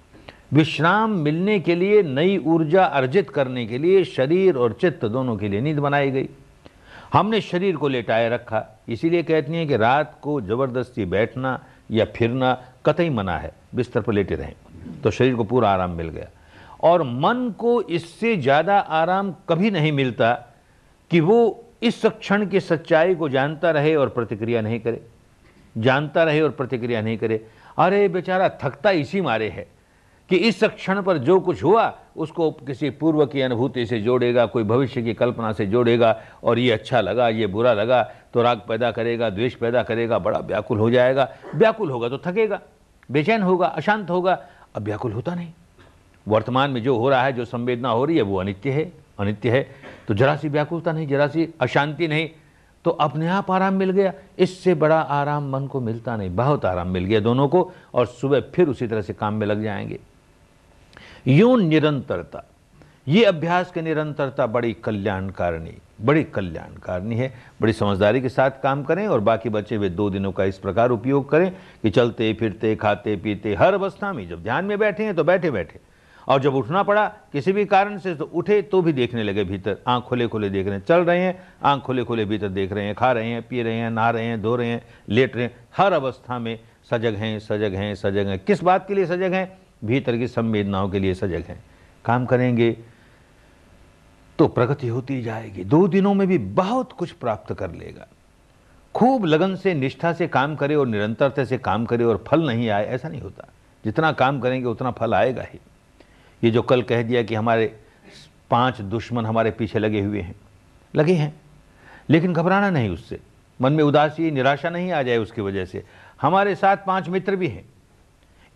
विश्राम मिलने के लिए, नई ऊर्जा अर्जित करने के लिए, शरीर और चित्त दोनों के लिए नींद बनाई गई। हमने शरीर को लेटाए रखा, इसीलिए कहती हैं कि रात को ज़बरदस्ती बैठना या फिरना कतई मना है, बिस्तर पर लेटे रहें तो शरीर को पूरा आराम मिल गया। और मन को इससे ज़्यादा आराम कभी नहीं मिलता कि वो इस क्षण की सच्चाई को जानता रहे और प्रतिक्रिया नहीं करे। जानता रहे और प्रतिक्रिया नहीं करे। अरे बेचारा, थकता इसी मारे है। कि इस क्षण पर जो कुछ हुआ, उसको किसी पूर्व की अनुभूति से जोड़ेगा, कोई भविष्य की कल्पना से जोड़ेगा, और ये अच्छा लगा, ये बुरा लगा तो राग पैदा करेगा, द्वेष पैदा करेगा, बड़ा व्याकुल हो जाएगा। व्याकुल होगा तो थकेगा, बेचैन होगा, अशांत होगा, अब व्याकुल होता नहीं। वर्तमान में जो हो रहा है, जो संवेदना हो रही है, वो अनित्य है अनित्य है। तो जरा सी व्याकुलता नहीं, जरा सी अशांति नहीं तो अपने आप आराम मिल गया। इससे बड़ा आराम मन को मिलता नहीं, बहुत आराम मिल गया दोनों को, और सुबह फिर उसी तरह से काम में लग जाएँगे। यूँ निरंतरता। ये अभ्यास की निरंतरता बड़ी कल्याणकारिणी बड़ी कल्याणकारिणी है। बड़ी समझदारी के साथ काम करें और बाकी बचे हुए दो दिनों का इस प्रकार उपयोग करें कि चलते, फिरते, खाते, पीते, हर अवस्था में जब ध्यान में बैठे हैं तो बैठे बैठे। और जब उठना पड़ा किसी भी कारण से तो उठे तो भी देखने लगे भीतर। आँख खुले खुले देख रहे हैं, चल रहे हैं, आँख खुले खुले भीतर देख रहे हैं, खा रहे हैं, पी रहे हैं, नहा रहे हैं, धो रहे हैं, लेट रहे हैं। हर अवस्था में सजग हैं सजग हैं सजग हैं। किस बात के लिए सजग हैं? भीतर की संवेदनाओं के लिए सजग हैं। काम करेंगे तो प्रगति होती जाएगी। दो दिनों में भी बहुत कुछ प्राप्त कर लेगा। खूब लगन से, निष्ठा से काम करे और निरंतरता से काम करे और फल नहीं आए, ऐसा नहीं होता। जितना काम करेंगे, उतना फल आएगा ही। ये जो कल कह दिया कि हमारे पाँच दुश्मन हमारे पीछे लगे हुए हैं, लगे हैं। लेकिन घबराना नहीं उससे। मन में उदासी, निराशा नहीं आ जाए उसकी वजह से। हमारे साथ पाँच मित्र भी हैं।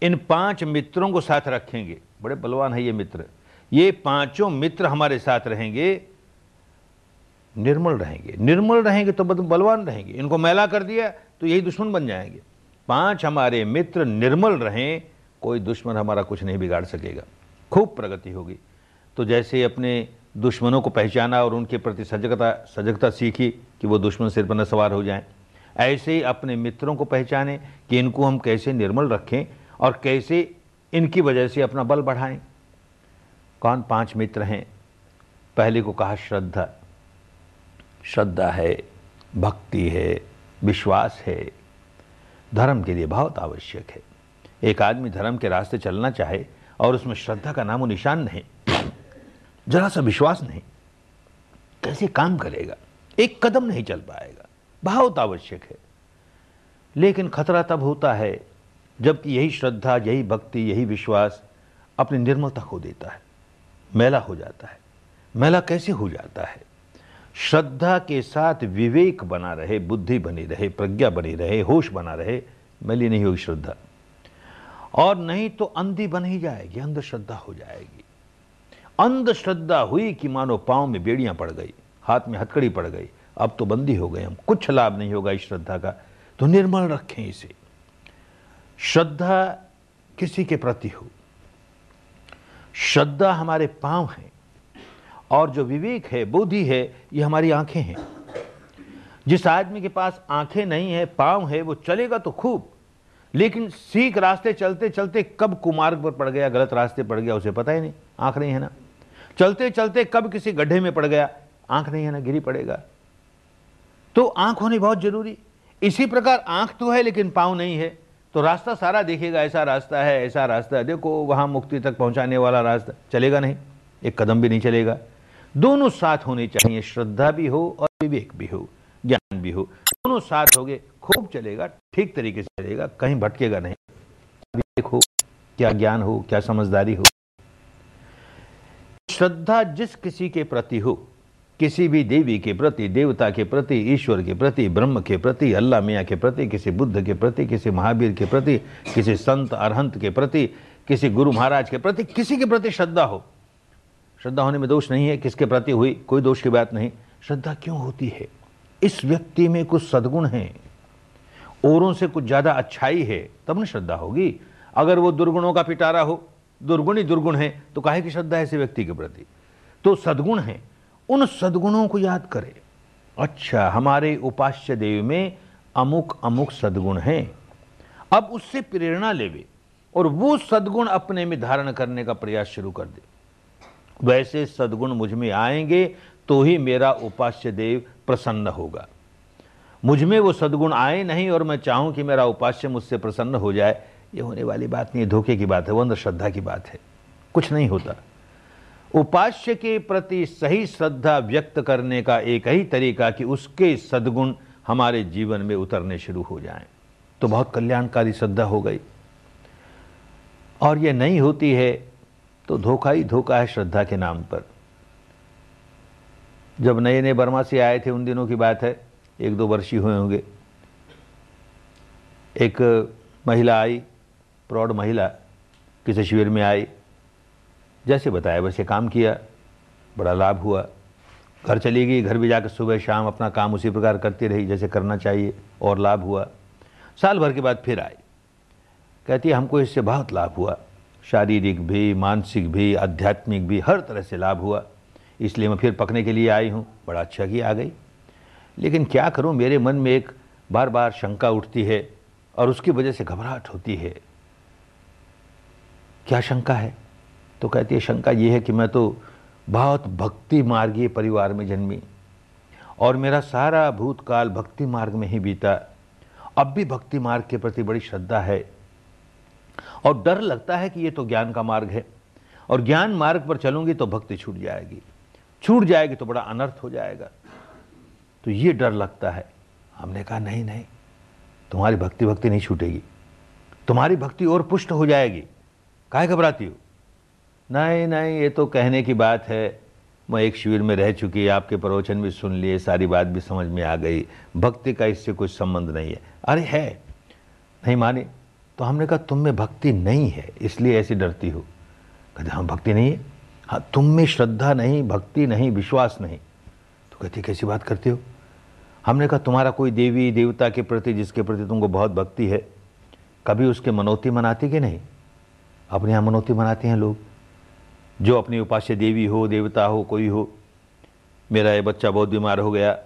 इन पाँच मित्रों को साथ रखेंगे। बड़े बलवान है ये मित्र। ये पाँचों मित्र हमारे साथ रहेंगे, निर्मल रहेंगे। निर्मल रहेंगे तो बलवान रहेंगे। इनको मैला कर दिया तो यही दुश्मन बन जाएँगे। पाँच हमारे मित्र निर्मल रहें, कोई दुश्मन हमारा कुछ नहीं बिगाड़ सकेगा। खूब प्रगति होगी। तो जैसे अपने दुश्मनों को पहचाना और उनके प्रति सजगता सजगता सीखी कि वो दुश्मन सिर पर न सवार हो जाएँ, ऐसे ही अपने मित्रों को पहचाने कि इनको हम कैसे निर्मल रखें और कैसे इनकी वजह से अपना बल बढ़ाएँ। कौन पाँच मित्र हैं? पहले को कहा श्रद्धा। श्रद्धा है, भक्ति है, विश्वास है। धर्म के लिए बहुत आवश्यक है। एक आदमी धर्म के रास्ते चलना चाहे और उसमें श्रद्धा का नामो निशान नहीं, जरा सा विश्वास नहीं, कैसे काम करेगा? एक कदम नहीं चल पाएगा। बहुत आवश्यक है। लेकिन खतरा तब होता है जबकि यही श्रद्धा, यही भक्ति, यही विश्वास अपनी निर्मलता खो देता है। मैला हो जाता है। मैला कैसे हो जाता है? श्रद्धा के साथ विवेक बना रहे, बुद्धि बनी रहे, प्रज्ञा बनी रहे, होश बना रहे, मैली नहीं होगी श्रद्धा। और नहीं तो अंधी बन ही जाएगी, अंधश्रद्धा हो जाएगी। अंधश्रद्धा हुई कि मानो पाँव में बेड़ियाँ पड़ गई, हाथ में हथकड़ी पड़ गई, अब तो बंदी हो गए हम, कुछ लाभ नहीं होगा इस श्रद्धा का। तो निर्मल रखें इसे। श्रद्धा किसी के प्रति हो। श्रद्धा हमारे पाँव हैं और जो विवेक है बुद्धि है, ये हमारी आँखें हैं। जिस आदमी के पास आँखें नहीं है, पाँव है, वो चलेगा तो खूब, लेकिन सीख रास्ते चलते चलते कब कुमार्ग पर पड़ गया, गलत रास्ते पड़ गया, उसे पता ही नहीं, आँख नहीं है ना। चलते चलते कब किसी गड्ढे में पड़ गया, आँख नहीं है ना, गिरी पड़ेगा। तो आँख होनी बहुत ज़रूरी। इसी प्रकार आँख तो है, लेकिन पाँव नहीं है। तो रास्ता सारा देखेगा ऐसा रास्ता है, ऐसा रास्ता है। देखो, वहाँ मुक्ति तक पहुँचाने वाला रास्ता चलेगा नहीं, एक कदम भी नहीं चलेगा। दोनों साथ होने चाहिए, श्रद्धा भी हो और विवेक भी हो, ज्ञान भी हो। दोनों साथ हो गए खूब चलेगा, ठीक तरीके से चलेगा, कहीं भटकेगा नहीं। विवेक हो, क्या ज्ञान हो, क्या समझदारी हो। श्रद्धा जिस किसी के प्रति हो किसी भी देवी के प्रति, देवता के प्रति, ईश्वर के प्रति, ब्रह्म के प्रति, अल्लाह मियाँ के प्रति, किसी बुद्ध के प्रति, किसी महावीर के प्रति, किसी संत अरहंत के प्रति, किसी गुरु महाराज के प्रति, किसी के प्रति श्रद्धा हो। श्रद्धा होने में दोष नहीं है, किसके प्रति हुई, कोई दोष की बात नहीं। श्रद्धा क्यों होती है? इस व्यक्ति में कुछ सदगुण हैं। औरों से कुछ ज़्यादा अच्छाई है, तब न श्रद्धा होगी। अगर वो दुर्गुणों का पिटारा हो, दुर्गुण ही दुर्गुण है तो काहे की श्रद्धा है ऐसे व्यक्ति के प्रति? तो सदगुण है। उन सदगुणों को याद करें। अच्छा हमारे उपास्य देव में अमुक अमुक सदगुण हैं। अब उससे प्रेरणा लेवे और वो सदगुण अपने में धारण करने का प्रयास शुरू कर दे। वैसे सदगुण मुझमें आएँगे तो ही मेरा उपास्य देव प्रसन्न होगा। मुझमें वो सदगुण आए नहीं और मैं चाहूँ कि मेरा उपास्य मुझसे प्रसन्न हो जाए, ये होने वाली बात नहीं, धोखे की बात है, वो अंधश्रद्धा की बात है। कुछ नहीं होता। उपास्य के प्रति सही श्रद्धा व्यक्त करने का एक ही तरीका कि उसके सदगुण हमारे जीवन में उतरने शुरू हो जाएँ। तो बहुत कल्याणकारी श्रद्धा हो गई। और यह नहीं होती है तो धोखा ही धोखा है श्रद्धा के नाम पर। जब नए नए बर्मा से आए थे, उन दिनों की बात है, एक दो वर्षी हुए होंगे। एक महिला आई, प्रौढ़ महिला, किसी शिविर में आई। जैसे बताया, वैसे काम किया, बड़ा लाभ हुआ। घर चली गई, घर भी जाकर सुबह शाम अपना काम उसी प्रकार करती रही, जैसे करना चाहिए, और लाभ हुआ। साल भर के बाद फिर आई कहती है हमको इससे बहुत लाभ हुआ। शारीरिक भी, मानसिक भी, आध्यात्मिक भी, हर तरह से लाभ हुआ। इसलिए मैं फिर पकने के लिए आई हूँ। बड़ा अच्छा कि आ गई। लेकिन क्या करूँ, मेरे मन में एक बार बार शंका उठती है, और उसकी वजह से घबराहट होती है। क्या शंका है? तो कहती है, शंका ये है कि मैं तो बहुत भक्ति मार्गीय परिवार में जन्मी और मेरा सारा भूतकाल भक्ति मार्ग में ही बीता। अब भी भक्ति मार्ग के प्रति बड़ी श्रद्धा है और डर लगता है कि ये तो ज्ञान का मार्ग है और ज्ञान मार्ग पर चलूँगी तो भक्ति छूट जाएगी। छूट जाएगी तो बड़ा अनर्थ हो जाएगा। तो ये डर लगता है। हमने कहा, नहीं नहीं, तुम्हारी भक्ति भक्ति नहीं छूटेगी। तुम्हारी भक्ति और पुष्ट हो जाएगी। काहे घबराती हो? नहीं नहीं, ये तो कहने की बात है। मैं एक शिविर में रह चुकी, आपके प्रवचन भी सुन लिए, सारी बात भी समझ में आ गई। भक्ति का इससे कुछ संबंध नहीं है। अरे, है। नहीं माने तो हमने कहा, तुम में भक्ति नहीं है, इसलिए ऐसी डरती हो। कहते हाँ भक्ति नहीं है। हाँ तुम में श्रद्धा नहीं, भक्ति नहीं, विश्वास नहीं। तो कहती, कैसी बात करते हो? हमने कहा, तुम्हारा कोई देवी, देवता के प्रति, जिसके प्रति तुमको बहुत भक्ति है, कभी उसके मनोती मनाती कि नहीं? अपने यहाँ मनोती मनाते हैं लोग। जो अपनी उपास्य देवी हो, देवता हो, कोई हो, मेरा ये बच्चा बहुत बीमार हो गया।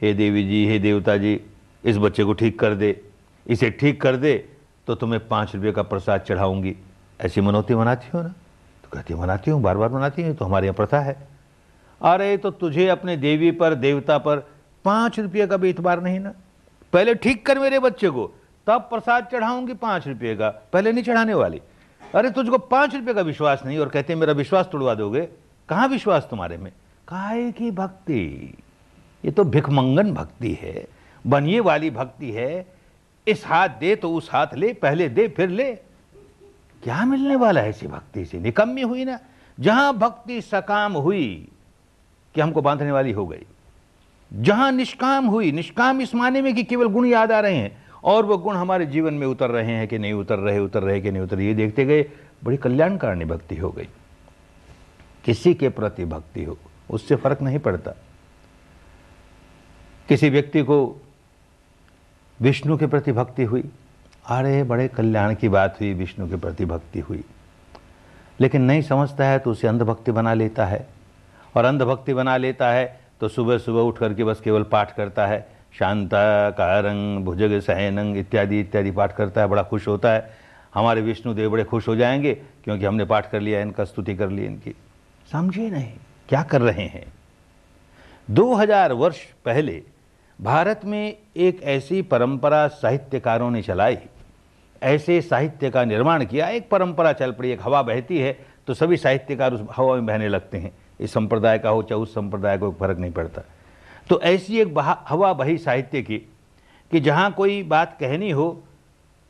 हे देवी जी, हे देवता जी, इस बच्चे को ठीक कर दे। इसे ठीक कर दे तो तुम्हें पाँच रुपये का प्रसाद चढ़ाऊँगी। ऐसी मनोती मनाती हो ना? तो कहती मनाती हूँ बार बार मनाती हूँ तो हमारे यहाँ प्रथा है। अरे तो तुझे अपने देवी पर, देवता पर पाँच रुपये का भी इतबार नहीं ना? पहले ठीक कर मेरे बच्चे को, तब प्रसाद चढ़ाऊँगी पाँच रुपये का, पहले नहीं चढ़ाने वाली। अरे तुझको पाँच रुपये का विश्वास नहीं, और कहते मेरा विश्वास तोड़वा दोगे? कहाँ विश्वास तुम्हारे में? काय की भक्ति? ये तो भिखमंगन भक्ति है, बनिए वाली भक्ति है। इस हाथ दे तो उस हाथ ले, पहले दे, फिर ले। क्या मिलने वाला है ऐसी भक्ति से? निकम्मी हुई ना? जहाँ भक्ति सकाम हुई, कि हमको बांधने वाली हो गई। जहाँ निष्काम हुई, निष्काम इस माने में कि केवल गुण याद आ रहे हैं। और वो गुण हमारे जीवन में उतर रहे हैं कि नहीं उतर रहे उतर रहे कि नहीं उतर ये देखते गए, बड़ी कल्याणकारिणी भक्ति हो गई। किसी के प्रति भक्ति हो, उससे फ़र्क नहीं पड़ता। किसी व्यक्ति को विष्णु के प्रति भक्ति हुई, अरे, बड़े कल्याण की बात हुई, विष्णु के प्रति भक्ति हुई। लेकिन नहीं समझता है तो उसे अंधभक्ति बना लेता है। और अंधभक्ति बना लेता है तो सुबह सुबह उठ करके बस केवल पाठ करता है। शांता कारंग भुजग सहनंग इत्यादि इत्यादि पाठ करता है, बड़ा खुश होता है। हमारे विष्णुदेव बड़े खुश हो जाएँगे क्योंकि हमने पाठ कर लिया, इनका स्तुति कर ली इनकी। समझे नहीं, क्या कर रहे हैं? 2000 वर्ष पहले भारत में एक ऐसी परंपरा साहित्यकारों ने चलाई। ऐसे साहित्य का निर्माण किया, एक परंपरा चल पड़ी, एक हवा बहती है तो सभी साहित्यकार उस हवा में बहने लगते हैं। इस संप्रदाय का हो, चाहे उस संप्रदाय को फ़र्क नहीं पड़ता। तो ऐसी एक हवा बही साहित्य की, कि जहाँ कोई बात कहनी हो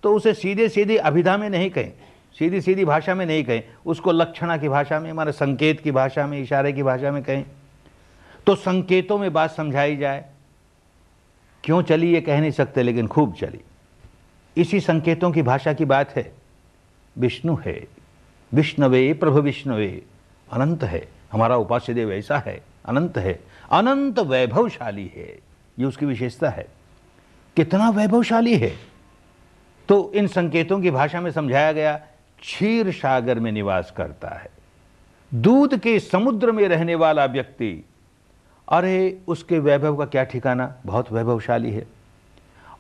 तो उसे सीधे सीधे अभिधा में नहीं कहें सीधी सीधी भाषा में नहीं कहें, उसको लक्षणा की भाषा में हमारे संकेत की भाषा में, इशारे की भाषा में कहें तो संकेतों में बात समझाई जाए। क्यों चली ये कह नहीं सकते, लेकिन खूब चली। इसी संकेतों की भाषा की बात है। विष्णु है। विष्णवे प्रभु विष्णुवे। अनंत है। हमारा उपास्य देव ऐसा है। अनंत है। अनंत वैभवशाली है। ये उसकी विशेषता है। कितना वैभवशाली है? तो इन संकेतों की भाषा में समझाया गया, क्षीर सागर में निवास करता है। दूध के समुद्र में रहने वाला व्यक्ति, अरे, उसके वैभव का क्या ठिकाना? बहुत वैभवशाली है।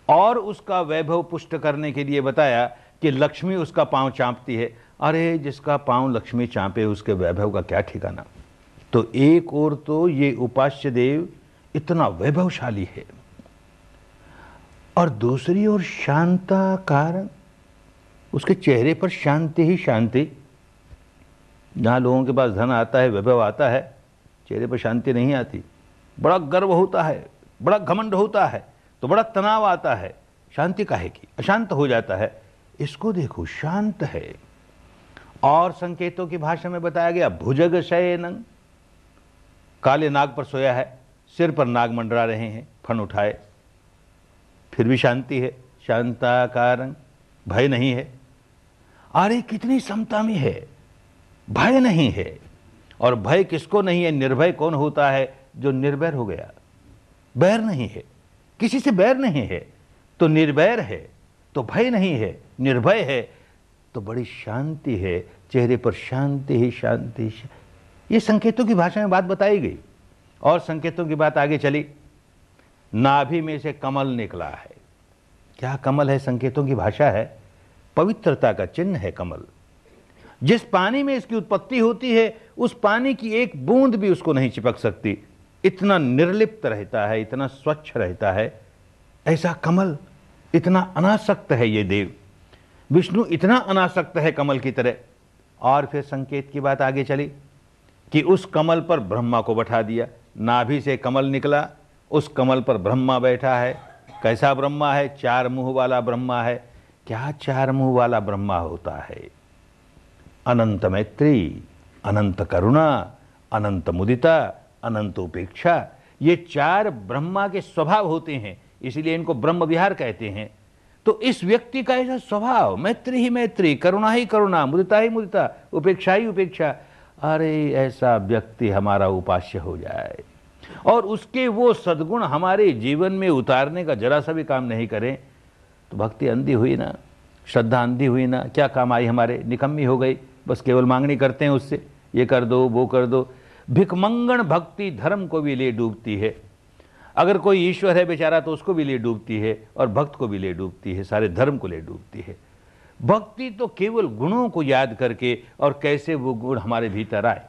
और उसका वैभव पुष्ट करने के लिए बताया कि लक्ष्मी उसका पाँव चांपती है। अरे, जिसका पाँव लक्ष्मी चांपे, उसके वैभव का क्या ठिकाना? तो एक और तो ये उपास्य देव इतना वैभवशाली है। और दूसरी ओर शांता कारण, उसके चेहरे पर शांति ही शांति। जहाँ लोगों के पास धन आता है, वैभव आता है, चेहरे पर शांति नहीं आती। बड़ा गर्व होता है, बड़ा घमंड होता है तो बड़ा तनाव आता है। शांति काहे की? अशांत हो जाता है। इसको देखो, शांत है। और संकेतों की भाषा में बताया गया, भुजग शयनंग काले नाग पर सोया है, सिर पर नाग मंडरा रहे हैं, फन उठाए। फिर भी शांति है शांता कारण भय नहीं है। अरे, कितनी समता में है, भय नहीं है। और भय किसको नहीं है, निर्भय कौन होता है, जो निर्भय हो गया? बैर नहीं है। किसी से बैर नहीं है तो निर्भय है तो भय नहीं है, निर्भय है तो बड़ी शांति है, चेहरे पर शांति ही शांति ये संकेतों की भाषा में बात बताई गई। और संकेतों की बात आगे चली। नाभि में से कमल निकला है। क्या कमल है? संकेतों की भाषा है। पवित्रता का चिन्ह है कमल। जिस पानी में इसकी उत्पत्ति होती है, उस पानी की एक बूंद भी उसको नहीं चिपक सकती। इतना निर्लिप्त रहता है, इतना स्वच्छ रहता है। ऐसा कमल इतना अनासक्त है ये देव। विष्णु इतना अनासक्त है कमल की तरह। और फिर संकेत की बात आगे चली। कि उस कमल पर ब्रह्मा को बैठा दिया। नाभि से कमल निकला, उस कमल पर ब्रह्मा बैठा है। कैसा ब्रह्मा है? चार मुँह वाला ब्रह्मा है। क्या चार मुँह वाला ब्रह्मा होता है? अनंत मैत्री, अनंत करुणा, अनंत मुदिता, अनंत उपेक्षा, ये चार ब्रह्मा के स्वभाव होते हैं, इसलिए इनको ब्रह्म विहार कहते हैं। तो इस व्यक्ति का ऐसा स्वभाव, मैत्री ही मैत्री, करुणा ही करुणा, मुदिता ही मुदिता, उपेक्षा ही उपेक्षा अरे ऐसा व्यक्ति हमारा उपास्य हो जाए। और उसके वो सद्गुण हमारे जीवन में उतारने का जरा सा भी काम नहीं करें तो भक्ति अंधी हुई ना, श्रद्धा अंधी हुई ना, क्या काम आई हमारे? निकम्मी हो गई, बस केवल मांगनी करते हैं उससे, ये कर दो, वो कर दो। भिकमंगण भक्ति धर्म को भी ले डूबती है। अगर कोई ईश्वर है बेचारा तो उसको भी ले डूबती है, और भक्त को भी ले डूबती है, सारे धर्म को ले डूबती है। भक्ति तो केवल गुणों को याद करके और कैसे वो गुण हमारे भीतर आए।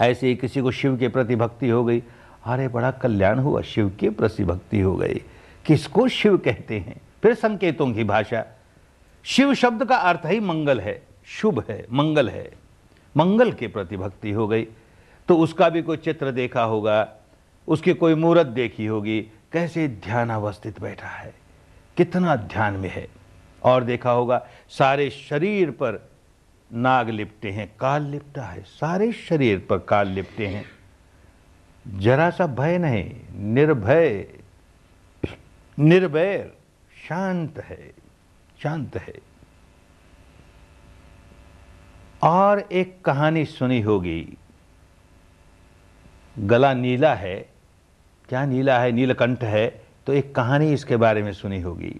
ऐसे ही किसी को शिव के प्रति भक्ति हो गई, अरे बड़ा कल्याण हुआ, शिव के प्रति भक्ति हो गई। किसको शिव कहते हैं? फिर संकेतों की भाषा। शिव शब्द का अर्थ ही मंगल है, शुभ है, मंगल है। मंगल के प्रति भक्ति हो गई। तो उसका भी कोई चित्र देखा होगा, उसकी कोई मूर्त देखी होगी। कैसे ध्यान अवस्थित बैठा है, कितना ध्यान में है। और देखा होगा, सारे शरीर पर नाग लिपटे हैं, काल लिपटा है, सारे शरीर पर काल लिपटे हैं। जरा सा भय नहीं, निर्भय निर्भय, शांत है शांत है। और एक कहानी सुनी होगी, गला नीला है, क्या नीला है, नीलकंठ है तो एक कहानी इसके बारे में सुनी होगी।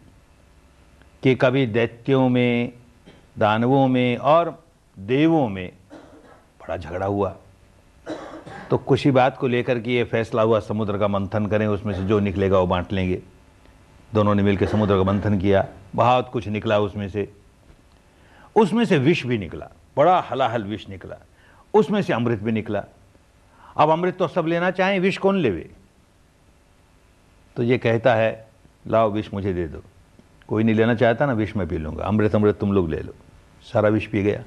कि कभी दैत्यों में, दानवों में और देवों में बड़ा झगड़ा हुआ। तो कुछ ही बात को लेकर के ये फैसला हुआ, समुद्र का मंथन करें, उसमें से जो निकलेगा वो बांट लेंगे। दोनों ने मिलकर समुद्र का मंथन किया, बहुत कुछ निकला उसमें से। उसमें से विष भी निकला, बड़ा हलाहल विष निकला। उसमें से अमृत भी निकला। अब अमृत तो सब लेना चाहें, विष कौन लेवे? तो ये कहता है, लाओ विष मुझे दे दो। कोई नहीं लेना चाहता ना, विष में पी लूँगा। अमृत अमृत तुम लोग ले लो। सारा विष पी गया।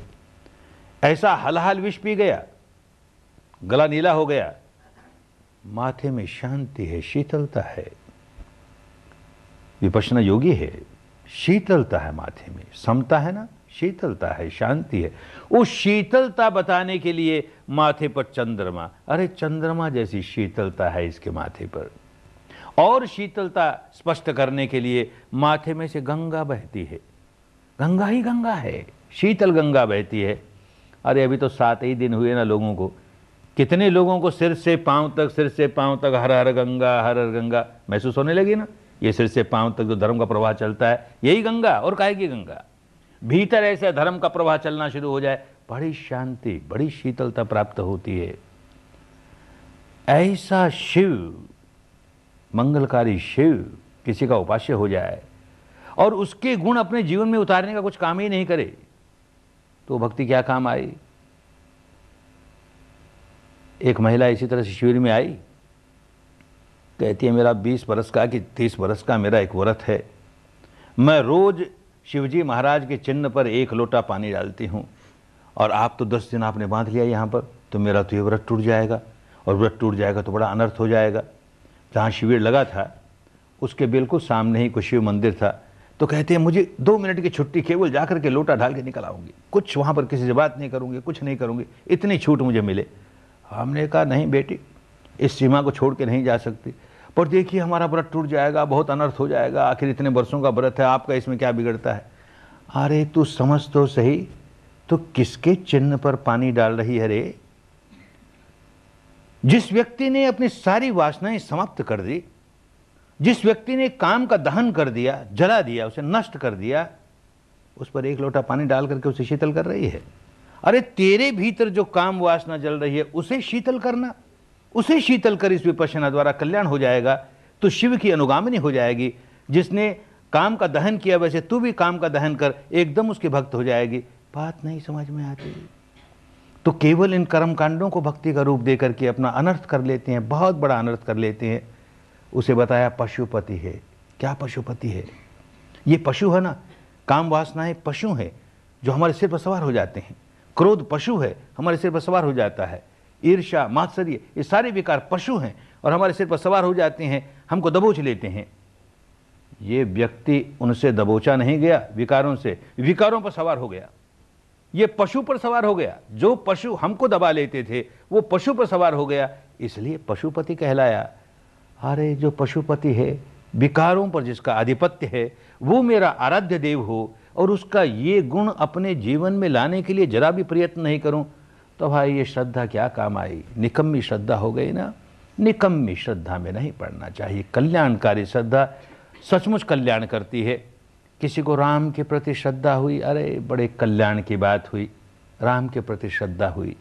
ऐसा हलहल विष पी गया। गला नीला हो गया। माथे में शांति है, शीतलता है। विपशना योगी है। शीतलता है माथे में। समता है ना? शीतलता है, शांति है। उस शीतलता बताने के लिए माथे पर चंद्रमा। अरे, चंद्रमा जैसी शीतलता है इसके माथे पर। और शीतलता स्पष्ट करने के लिए माथे में से गंगा बहती है। गंगा ही गंगा है। शीतल गंगा बहती है। अरे अभी तो सात ही दिन हुए ना लोगों को। कितने लोगों को सिर से पाँव तक, सिर से पाँव तक हर हर गंगा, हर हर गंगा महसूस होने लगी ना? ये सिर से पाँव तक जो धर्म का प्रवाह चलता है, यही गंगा और काय की गंगा? भीतर ऐसे धर्म का प्रवाह चलना शुरू हो जाए, बड़ी शांति, बड़ी शीतलता प्राप्त होती है। ऐसा शिव मंगलकारी शिव किसी का उपास्य हो जाए और उसके गुण अपने जीवन में उतारने का कुछ काम ही नहीं करे तो भक्ति क्या काम आई? एक महिला इसी तरह से शिविर में आई, कहती है, मेरा बीस बरस का कि तीस बरस का मेरा एक व्रत है। मैं रोज शिवजी महाराज के चिन्ह पर एक लोटा पानी डालती हूँ और आप तो दस दिन आपने बाँध लिया यहाँ पर तो मेरा तो ये व्रत टूट जाएगा और व्रत टूट जाएगा तो बड़ा अनर्थ हो जाएगा। जहाँ शिविर लगा था, उसके बिल्कुल सामने ही कुछ शिव मंदिर था। तो कहते हैं, मुझे दो मिनट की छुट्टी, केवल जाकर के लोटा ढाल के निकल आऊँगी। कुछ वहाँ पर किसी से बात नहीं करूँगी, कुछ नहीं करूँगी। इतनी छूट मुझे मिले। हमने कहा, नहीं बेटी, इस सीमा को छोड़ के नहीं जा सकती। पर देखिए, हमारा व्रत टूट जाएगा, बहुत अनर्थ हो जाएगा। आखिर इतने वर्षों का व्रत है, आपका इसमें क्या बिगड़ता है? अरे, तू समझ तो सही। तो किसके चिन्ह पर पानी डाल रही है रे? जिस व्यक्ति ने अपनी सारी वासनाएँ समाप्त कर दी, जिस व्यक्ति ने काम का दहन कर दिया, जला दिया, उसे नष्ट कर दिया, उस पर एक लोटा पानी डाल करके उसे शीतल कर रही है। अरे तेरे भीतर जो काम वासना जल रही है, उसे शीतल करना। उसे शीतल कर इस विपसना द्वारा कल्याण हो जाएगा तो शिव की अनुगामिनी हो जाएगी। जिसने काम का दहन किया, वैसे तू भी काम का दहन कर, एकदम उसकी भक्त हो जाएगी। बात नहीं समझ में आती। तो केवल इन कर्म कांडों को भक्ति का रूप देकर के अपना अनर्थ कर लेते हैं, बहुत बड़ा अनर्थ कर लेते हैं। उसे बताया, पशुपति है। क्या पशुपति है? ये पशु है ना, काम वासनाएँ पशु है, जो हमारे सिर पर सवार हो जाते हैं। क्रोध पशु है, हमारे सिर पर सवार हो जाता है। ईर्षा मात्सर्य, ये सारे विकार पशु हैं और हमारे सिर पर सवार हो जाते हैं, हमको दबोच लेते हैं। ये व्यक्ति उनसे दबोचा नहीं गया, विकारों से, विकारों पर सवार हो गया। ये पशु पर सवार हो गया। जो पशु हमको दबा लेते थे, वो पशु पर सवार हो गया। इसलिए पशुपति कहलाया। अरे, जो पशुपति है, विकारों पर जिसका आधिपत्य है, वो मेरा आराध्य देव हो और उसका ये गुण अपने जीवन में लाने के लिए जरा भी प्रयत्न नहीं करूँ तो भाई ये श्रद्धा क्या काम आई? निकम्मी श्रद्धा हो गई ना? निकम्मी श्रद्धा में नहीं पड़ना चाहिए। कल्याणकारी श्रद्धा सचमुच कल्याण करती है। किसी को राम के प्रति श्रद्धा हुई, अरे बड़े कल्याण की बात हुई, राम के प्रति श्रद्धा हुई।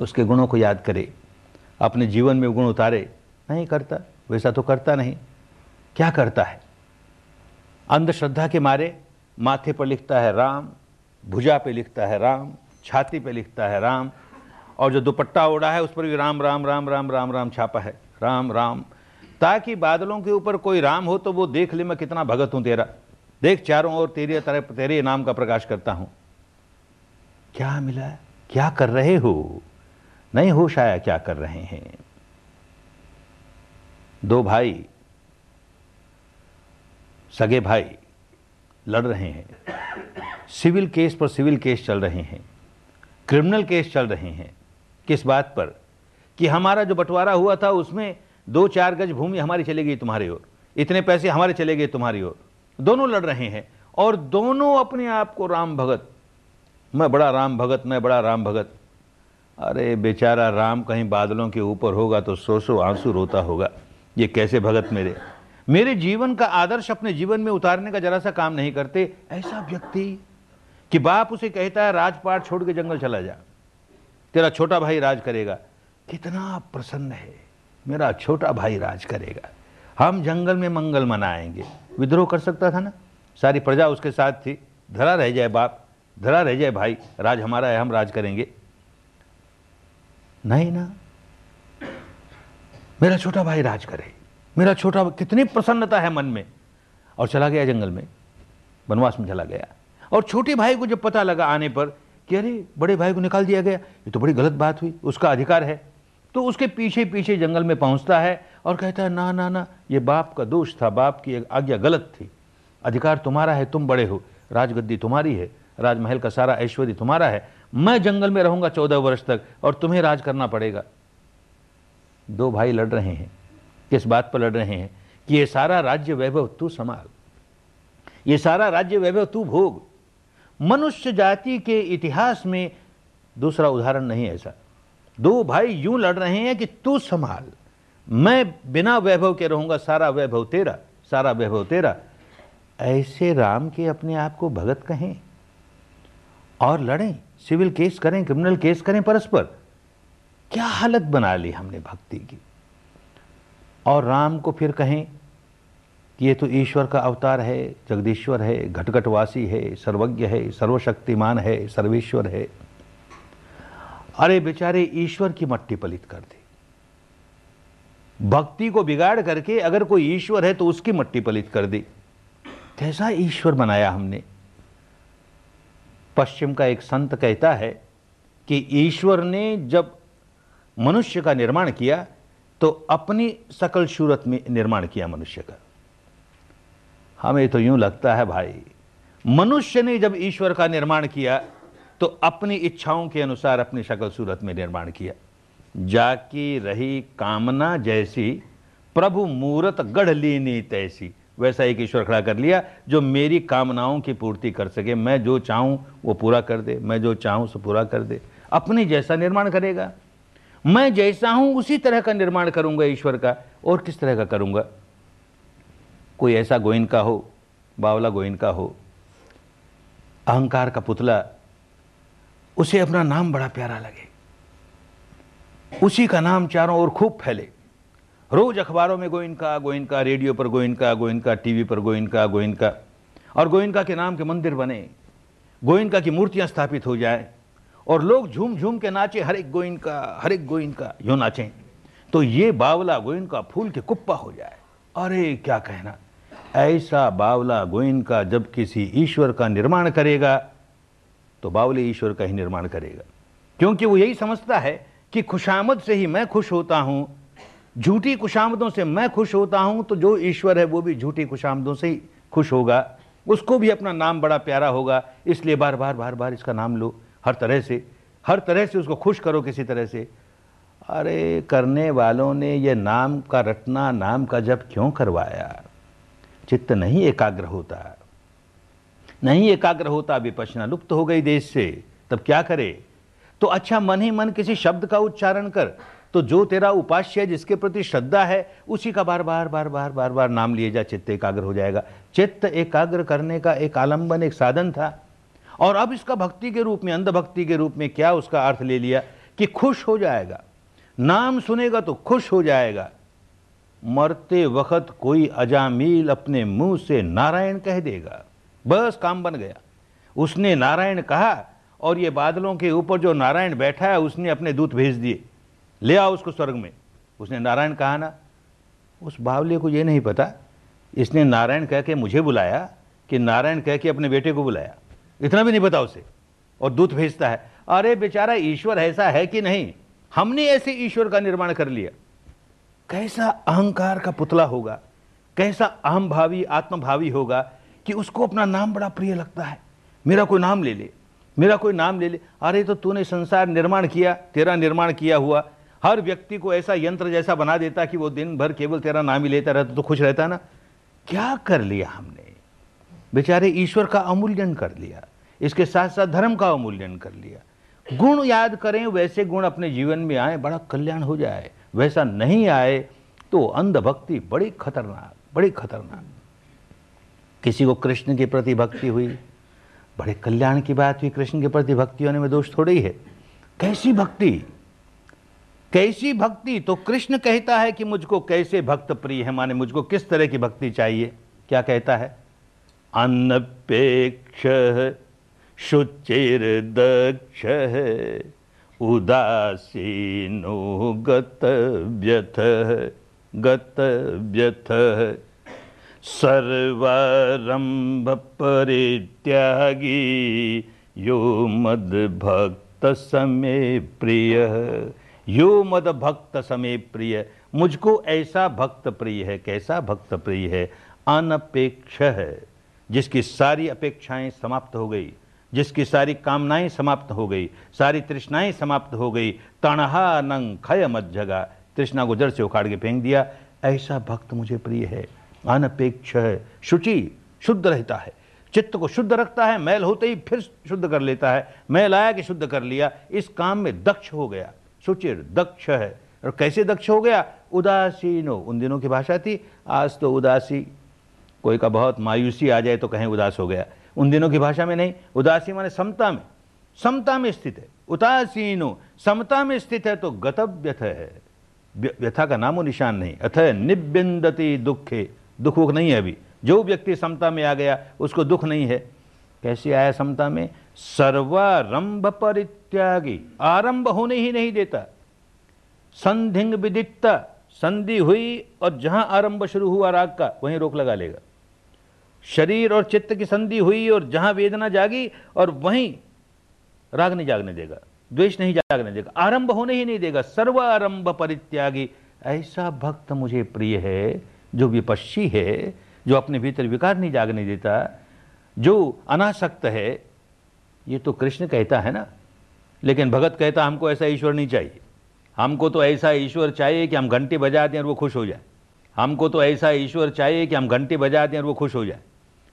उसके गुणों को याद करे, अपने जीवन में गुण उतारे। नहीं करता, वैसा तो करता नहीं। क्या करता है? अंधश्रद्धा के मारे माथे पर लिखता है राम, भुजा पे लिखता है राम, छाती पे लिखता है राम, और जो दुपट्टा ओढ़ा है उस पर भी राम राम राम राम राम राम छापा है। राम राम ताकि बादलों के ऊपर कोई राम हो तो वो देख ले मैं कितना भगत हूँ तेरा। देख चारों ओर तेरे तरह, तेरे नाम का प्रकाश करता हूँ। क्या मिला? क्या कर रहे हो? नहीं होश आया क्या कर रहे हैं? दो भाई, सगे भाई लड़ रहे हैं। सिविल केस पर सिविल केस चल रहे हैं। क्रिमिनल केस चल रहे हैं। किस बात पर? कि हमारा जो बंटवारा हुआ था उसमें दो चार गज भूमि हमारी चली गई तुम्हारी ओर, इतने पैसे हमारे चले गए तुम्हारी ओर। दोनों लड़ रहे हैं और दोनों अपने आप को राम भगत। मैं बड़ा राम भगत, मैं बड़ा राम भगत। अरे बेचारा राम कहीं बादलों के ऊपर होगा तो सो सो आँसू रोता होगा। ये कैसे भगत मेरे? मेरे जीवन का आदर्श अपने जीवन में उतारने का जरा सा काम नहीं करते। ऐसा व्यक्ति कि बाप उसे कहता है, राजपाट छोड़ के जंगल चला जा। तेरा छोटा भाई राज करेगा। कितना प्रसन्न है। मेरा छोटा भाई राज करेगा। हम जंगल में मंगल मनाएँगे। विद्रोह कर सकता था ना? सारी प्रजा उसके साथ थी। धरा रह जाए बाप, धरा रह जाए भाई, राज हमारा है, हम राज करेंगे। नहीं ना? मेरा छोटा भाई राज करे। मेरा छोटा कितनी प्रसन्नता है मन में। और चला गया जंगल में। वनवास में चला गया। और छोटे भाई को जब पता लगा आने पर कि अरे, बड़े भाई को निकाल दिया गया। ये तो बड़ी गलत बात हुई। उसका अधिकार है। तो उसके पीछे पीछे जंगल में पहुँचता है और कहता है, ना ना ना, ये बाप का दोष था, बाप की आज्ञा गलत थी। अधिकार तुम्हारा है, तुम बड़े हो। राजगद्दी तुम्हारी है, राजमहल का सारा ऐश्वर्य तुम्हारा है। मैं जंगल में रहूँगा चौदह वर्ष तक और तुम्हें राज करना पड़ेगा। दो भाई लड़ रहे हैं। किस बात पर लड़ रहे हैं? कि ये सारा राज्य वैभव तू संभाल। ये सारा राज्य वैभव तू भोग। मनुष्य जाति के इतिहास में दूसरा उदाहरण नहीं ऐसा। दो भाई यूँ लड़ रहे हैं कि तू संभाल। मैं बिना वैभव के रहूँगा, सारा वैभव तेरा, सारा वैभव तेरा। ऐसे राम के अपने आप को भगत कहें और लड़ें, सिविल केस करें, क्रिमिनल केस करें परस्पर। क्या हालत बना ली हमने भक्ति की? और राम को फिर कहें कि ये तो ईश्वर का अवतार है, जगदीश्वर है, घटघटवासी है, सर्वज्ञ है, सर्वशक्तिमान है, सर्वेश्वर है। अरे बेचारे ईश्वर की मट्टी पलित कर दी। भक्ति को बिगाड़ करके अगर कोई ईश्वर है तो उसकी मट्टी पलित कर दी। कैसा ईश्वर बनाया हमने? पश्चिम का एक संत कहता है कि ईश्वर ने जब मनुष्य का निर्माण किया तो अपनी सकल सूरत में निर्माण किया मनुष्य का। हमें तो यूँ लगता है भाई, मनुष्य ने जब ईश्वर का निर्माण किया तो अपनी इच्छाओं के अनुसार अपनी शक्ल सूरत में निर्माण किया। जाकी रही कामना जैसी, प्रभु मूरत गढ़ लीनी तैसी। वैसा एक ईश्वर खड़ा कर लिया, जो मेरी कामनाओं की पूर्ति कर सके। मैं जो चाहूँ, वो पूरा कर दे। मैं जो चाहूँ, सो पूरा कर दे। अपनी जैसा निर्माण करेगा। मैं जैसा हूँ, उसी तरह का निर्माण करूँगा ईश्वर का। और किस तरह का करूँगा? कोई ऐसा गोइन का हो, बावला गोइन का हो, अहंकार का पुतला उसे अपना नाम बड़ा प्यारा लगे। उसी का नाम चारों ओर खूब फैले। रोज अखबारों में गोइनका गोइनका रेडियो पर गोइनका गोइनका टीवी पर गोइनका गोइनका और गोइनका के नाम के मंदिर बने। गोइनका की मूर्तियाँ स्थापित हो जाए, और लोग झूम झूम के नाचे, हर एक गोइनका हर एक गोइनका यो नाचें। तो ये बावला गोइनका फूल के कुप्पा हो जाए। अरे, क्या कहना। ऐसा बावला गोइनका जब किसी ईश्वर का निर्माण करेगा तो बावले ईश्वर का ही निर्माण करेगा। क्योंकि वो यही समझता है कि खुशामद से ही मैं खुश होता हूँ, झूठी खुशामदों से मैं खुश होता हूँ तो जो ईश्वर है वो भी झूठी खुशामदों से ही खुश होगा। उसको भी अपना नाम बड़ा प्यारा होगा, इसलिए बार बार बार बार इसका नाम लो, हर तरह से, हर तरह से उसको खुश करो किसी तरह से। अरे, करने वालों ने यह नाम का रटना, नाम का जब क्यों करवाया? चित्त नहीं एकाग्र होता। नहीं एकाग्र होता विपचना लुप्त हो गई देश से। तब क्या करे? तो अच्छा मन ही मन किसी शब्द का उच्चारण कर। तो जो तेरा उपास्य है, जिसके प्रति श्रद्धा है, उसी का बार बार बार बार बार बार नाम लिए जा, चित्त एकाग्र हो जाएगा। चित्त एकाग्र करने का एक आलंबन, एक साधन था। और अब इसका भक्ति के रूप में, अंधभक्ति के रूप में क्या उसका अर्थ ले लिया? कि खुश हो जाएगा। नाम सुनेगा तो खुश हो जाएगा। मरते वक्त कोई अजामील अपने मुँह से नारायण कह देगा। बस काम बन गया। उसने नारायण कहा, और ये बादलों के ऊपर जो नारायण बैठा है, उसने अपने दूत भेज दिए। ले आओ उसको स्वर्ग में। उसने नारायण कहा, ना, उस बावले को ये नहीं पता। इसने नारायण कह के मुझे बुलाया कि नारायण कह के अपने बेटे को बुलाया। इतना भी नहीं पता उसे। और दूत भेजता है, अरे बेचारा, ईश्वर ऐसा है कि नहीं? हमने ऐसे ईश्वर का निर्माण कर लिया। कैसा अहंकार का पुतला होगा? कैसा अहम भावी आत्मभावी होगा? कि उसको अपना नाम बड़ा प्रिय लगता है। मेरा कोई नाम ले ले, मेरा कोई नाम ले ले। अरे तो तूने संसार निर्माण किया, तेरा निर्माण किया हुआ। हर व्यक्ति को ऐसा यंत्र जैसा बना देता कि वो दिन भर केवल तेरा नाम ही लेता रहता तो खुश रहता ना। क्या कर लिया हमने? बेचारे, ईश्वर का अमूल्यन कर लिया। इसके साथ साथ धर्म का अमूल्यन कर लिया। गुण याद करें, वैसे गुण अपने जीवन में आए, बड़ा कल्याण हो जाए। वैसा नहीं आए तो अंधभक्ति बड़ी खतरनाक बड़ी खतरनाक। किसी को कृष्ण के प्रति भक्ति हुई। बड़े कल्याण की बात हुई, कृष्ण के प्रति भक्ति होने में दोष थोड़ी है कैसी भक्ति? कैसी भक्ति? तो कृष्ण कहता है कि मुझको कैसे भक्त प्रिय है? माने मुझको किस तरह की भक्ति चाहिए? क्या कहता है? अन्नपेक्ष शुचिर दक्ष उदासीनो गत व्यथ गत व्यथ सर्वारंभ परित्यागी यो मद भक्त समय प्रिय। यो मद भक्त समय प्रिय मुझको ऐसा भक्त प्रिय है, कैसा भक्त प्रिय है? अनपेक्ष है। जिसकी सारी अपेक्षाएँ समाप्त हो गई, जिसकी सारी कामनाएँ समाप्त हो गई, सारी तृष्णाएँ समाप्त हो गई, तणहा नंग खय मत जगा तृष्णा को जड़ से उखाड़ के फेंक दिया। ऐसा भक्त मुझे प्रिय है। अनपेक्ष है। शुचि शुद्ध रहता है। चित्त को शुद्ध रखता है, मैल होते ही फिर शुद्ध कर लेता है। मैल आया कि शुद्ध कर लिया, इस काम में दक्ष हो गया। सुचिर दक्ष है। और कैसे दक्ष हो गया? उदासीनो उन दिनों की भाषा थी, आज तो उदासी। कोई का बहुत मायूसी आ जाए तो कहें उदास हो गया। उन दिनों की भाषा में नहीं, उदासी माने समता में। समता में स्थित है। उदासीनो समता में स्थित है तो गतव्यथ है। व्यथा का नामो निशान नहीं। अथ निबिंदती दुखे। दुख वुख नहीं है अभी। जो व्यक्ति समता में आ गया, उसको दुख नहीं है। कैसे आया समता में? सर्वारंभ परित्यागी। आरंभ होने ही नहीं देता। संधिंग विदिता संधि हुई और जहाँ आरंभ शुरू हुआ राग का, वहीं रोक लगा लेगा। शरीर और चित्त की संधि हुई और जहाँ वेदना जागी और वहीं राग नहीं जागने देगा। द्वेष नहीं जागने देगा। आरंभ होने ही नहीं देगा। सर्व आरंभ परित्यागी। ऐसा भक्त मुझे प्रिय है जो विपक्षी है, जो अपने भीतर विकार नहीं जागने देता, जो अनासक्त है, ये तो कृष्ण कहता है ना। लेकिन भगत कहता, हमको ऐसा ईश्वर नहीं चाहिए। हमको तो ऐसा ईश्वर चाहिए कि हम घंटी बजा दें और वो खुश हो जाए। हमको तो ऐसा ईश्वर चाहिए कि हम घंटी बजा दें और वो खुश हो जाए।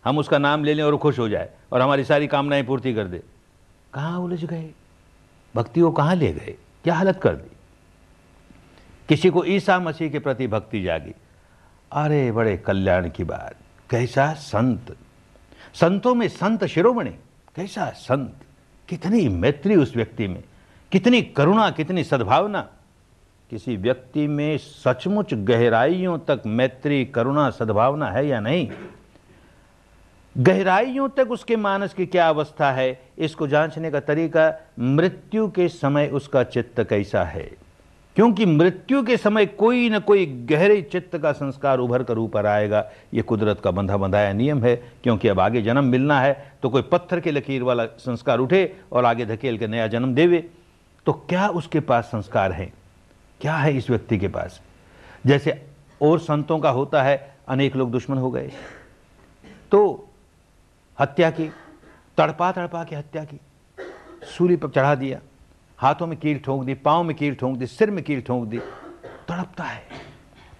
हम उसका नाम ले लें और खुश हो जाए और हमारी सारी कामनाएँ पूर्ति कर दे। कहाँ उलझ गए? भक्ति को कहाँ ले गए? क्या हालत कर दी? किसी को ईसा मसीह के प्रति भक्ति जागी। अरे बड़े कल्याण की बात। कैसा संत। संतों में संत शिरोमणि। कैसा संत। कितनी मैत्री उस व्यक्ति में। कितनी करुणा, कितनी सद्भावना। किसी व्यक्ति में सचमुच गहराइयों तक मैत्री, करुणा, सद्भावना है या नहीं? गहराइयों तक उसके मानस की क्या अवस्था है? इसको जांचने का तरीका मृत्यु के समय उसका चित्त कैसा है? क्योंकि मृत्यु के समय कोई न कोई गहरे चित्त का संस्कार उभर कर ऊपर आएगा। ये कुदरत का बंधा बंधाया नियम है, क्योंकि अब आगे जन्म मिलना है तो कोई पत्थर के लकीर वाला संस्कार उठे और आगे धकेल के नया जन्म देवे। तो क्या उसके पास संस्कार है? क्या है इस व्यक्ति के पास? जैसे और संतों का होता है, अनेक लोग दुश्मन हो गए। तो हत्या की तड़पा तड़पा के हत्या की सूर्य पर चढ़ा दिया। हाथों में कील ठोंक दी, पाँव में कील ठोंक दी, सिर में कील ठोंक दी। तड़पता है।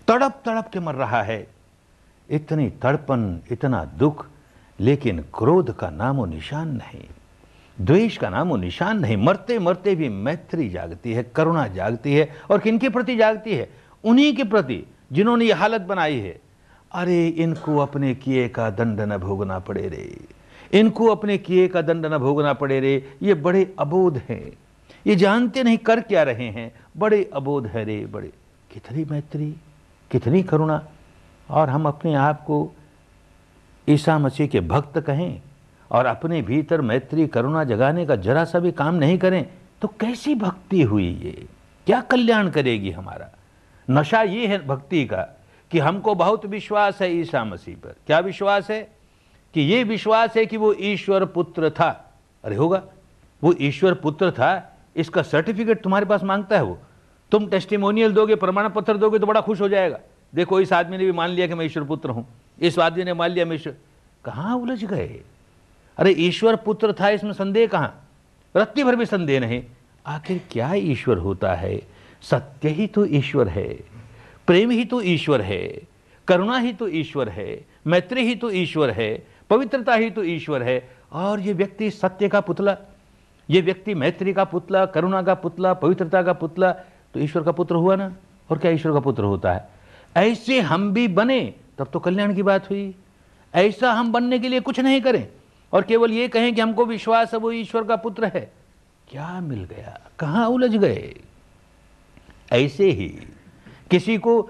तड़प तड़प के मर रहा है। इतनी तड़पन, इतना दुख, लेकिन क्रोध का नामो निशान नहीं। द्वेष का नामो निशान नहीं। मरते मरते भी मैत्री जागती है, करुणा जागती है, और किनके प्रति जागती है? उन्हीं के प्रति, जिन्होंने ये हालत बनाई है। अरे, इनको अपने किए का दंड न भोगना पड़े रे। इनको अपने किए का दंड न भोगना पड़े रे। ये बड़े अबोध हैं। ये जानते नहीं कर क्या रहे हैं। बड़े अबोध है रे, बड़े। कितनी मैत्री, कितनी करुणा। और हम अपने आप को ईसा मसीह के भक्त कहें और अपने भीतर मैत्री, करुणा जगाने का जरा सा भी काम नहीं करें तो कैसी भक्ति हुई ये? क्या कल्याण करेगी हमारा? नशा ये है भक्ति का कि हमको बहुत विश्वास है ईसा मसीह पर। क्या विश्वास है? कि ये विश्वास है कि वो ईश्वर पुत्र था। अरे होगा, वो ईश्वर पुत्र था इसका सर्टिफिकेट तुम्हारे पास माँगता है वो। तुम टेस्टिमोनियल दोगे, प्रमाण पत्र दोगे तो बड़ा खुश हो जाएगा। देखो, इस आदमी ने भी मान लिया कि मैं ईश्वर पुत्र हूँ। इस आदमी ने मान लिया मैं ईश्वर कहाँ उलझ गए? अरे, ईश्वर पुत्र था, इसमें संदेह कहाँ? रत्ती भर भी संदेह नहीं। आखिर क्या ईश्वर होता है? सत्य ही तो ईश्वर है, प्रेम ही तो ईश्वर है, करुणा ही तो ईश्वर है, मैत्री ही तो ईश्वर है, पवित्रता ही तो ईश्वर है, और ये व्यक्ति सत्य का पुतला ये व्यक्ति मैत्री का पुतला, करुणा का पुतला, पवित्रता का पुतला तो ईश्वर का पुत्र हुआ ना? और क्या ईश्वर का पुत्र होता है? ऐसे हम भी बने, तब तो कल्याण की बात हुई। ऐसा हम बनने के लिए कुछ नहीं करें। और केवल ये कहें कि हमको विश्वास है, वो ईश्वर का पुत्र है। क्या मिल गया? कहाँ उलझ गए? ऐसे ही किसी को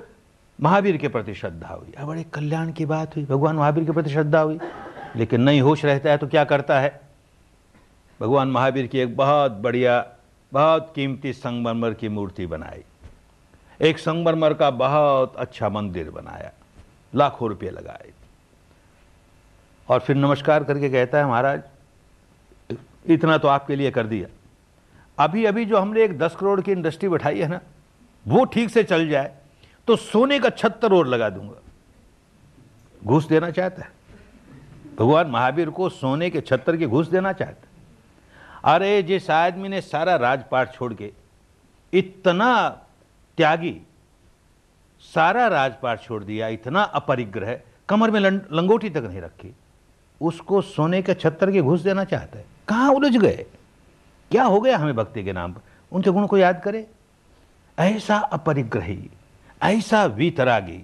महावीर के प्रति श्रद्धा हुई। अब बड़े कल्याण की बात हुई। भगवान महावीर के प्रति श्रद्धा हुई। लेकिन नहीं होश रहता है तो क्या करता है? भगवान महावीर की एक बहुत बढ़िया, बहुत कीमती संगमरमर की मूर्ति बनाई। एक संगमरमर का बहुत अच्छा मंदिर बनाया। लाखों रुपये लगाए। और फिर नमस्कार करके कहता है, महाराज, इतना तो आपके लिए कर दिया। अभी अभी जो हमने एक दस करोड़ की इंडस्ट्री बैठाई है ना, वो ठीक से चल जाए तो सोने का छत्तर और लगा दूँगा। घूस देना चाहता है? भगवान महावीर को सोने के छत्तर के घूस देना चाहते अरे जिस आदमी ने सारा राजपाट छोड़ के इतना त्यागी, सारा राजपाट छोड़ दिया, इतना अपरिग्रह, कमर में लंगोटी तक नहीं रखी, उसको सोने के छत्तर के घुस देना चाहता है। कहाँ उलझ गए? क्या हो गया हमें भक्ति के नाम पर? उनके गुण को याद करे। ऐसा अपरिग्रही, ऐसा वीतरागी,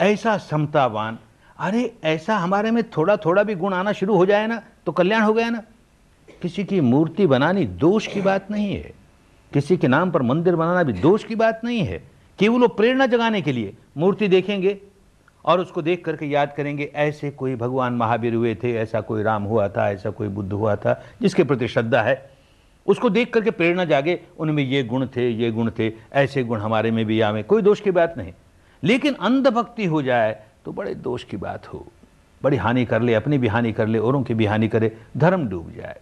ऐसा समतावान, अरे ऐसा हमारे में थोड़ा थोड़ा भी गुण आना शुरू हो जाए ना तो कल्याण हो गया ना। किसी की मूर्ति बनानी दोष की बात नहीं है। किसी के नाम पर मंदिर बनाना भी दोष की बात नहीं है। केवल वो प्रेरणा जगाने के लिए मूर्ति देखेंगे और उसको देख करके याद करेंगे, ऐसे कोई भगवान महावीर हुए थे, ऐसा कोई राम हुआ था, ऐसा कोई बुद्ध हुआ था, जिसके प्रति श्रद्धा है। उसको देख करके प्रेरणा जागे, उनमें ये गुण थे, ये गुण थे, ऐसे गुण हमारे में भी आवे, कोई दोष की बात नहीं। लेकिन अंधभक्ति हो जाए तो बड़े दोष की बात हो। बड़ी हानि कर ले, अपनी भी हानि कर ले, औरों की भी हानि करे, धर्म डूब जाए।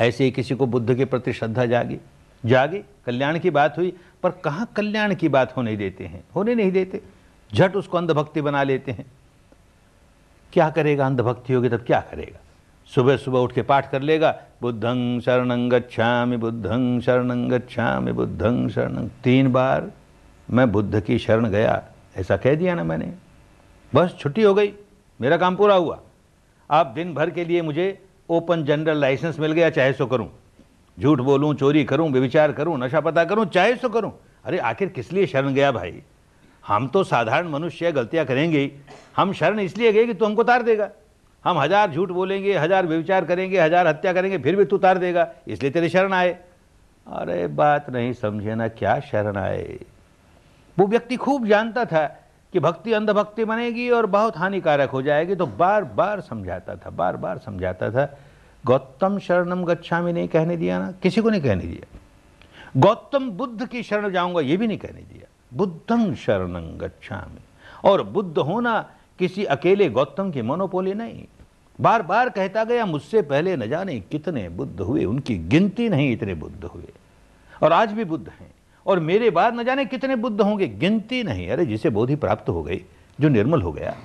ऐसे ही किसी को बुद्ध के प्रति श्रद्धा जागी, जागे, कल्याण की बात हुई, पर कहाँ कल्याण की बात होने देते हैं? होने नहीं देते। झट उसको अंधभक्ति बना लेते हैं। क्या करेगा अंधभक्ति होगी तब क्या करेगा? सुबह सुबह उठ के पाठ कर लेगा, बुद्धं शरणं गच्छामि, बुद्धं शरणं गच्छामि, बुद्धं शरण। तीन बार, मैं बुद्ध की शरण गया, ऐसा कह दिया ना मैंने। बस छुट्टी हो गई, मेरा काम पूरा हुआ। आप दिन भर के लिए मुझे ओपन जनरल लाइसेंस मिल गया, चाहे सो करूँ। झूठ बोलूँ, चोरी करूँ, व्यविचार करूँ, नशा पता करूँ, चाहे सो करूँ। अरे, आखिर किस लिए शरण गया भाई? हम तो साधारण मनुष्य गलतियाँ करेंगे हम शरण इसलिए गए कि तू हमको उतार देगा। हम हज़ार झूठ बोलेंगे, हज़ार व्यविचार करेंगे, हज़ार हत्या करेंगे, फिर भी तू उतार देगा। इसलिए तेरे शरण आए। अरे, बात नहीं समझे ना, क्या शरण आए? वो व्यक्ति खूब जानता था कि भक्ति अंधभक्ति बनेगी और बहुत हानिकारक हो जाएगी तो बार बार समझाता था बार बार समझाता था। गौतम शरणम गच्छामी नहीं कहने दिया ना, किसी को नहीं कहने दिया। गौतम बुद्ध की शरण जाऊँगा, ये भी नहीं कहने दिया। बुद्धं शरणं गच्छामि। और बुद्ध होना किसी अकेले गौतम की मोनोपोली नहीं। बार बार कहता गया, मुझसे पहले न जाने कितने बुद्ध हुए, उनकी गिनती नहीं इतने बुद्ध हुए। और आज भी बुद्ध हैं। और मेरे बाद न जाने कितने बुद्ध होंगे। गिनती नहीं। अरे, जिसे बोधि प्राप्त हो गई, जो निर्मल हो गया,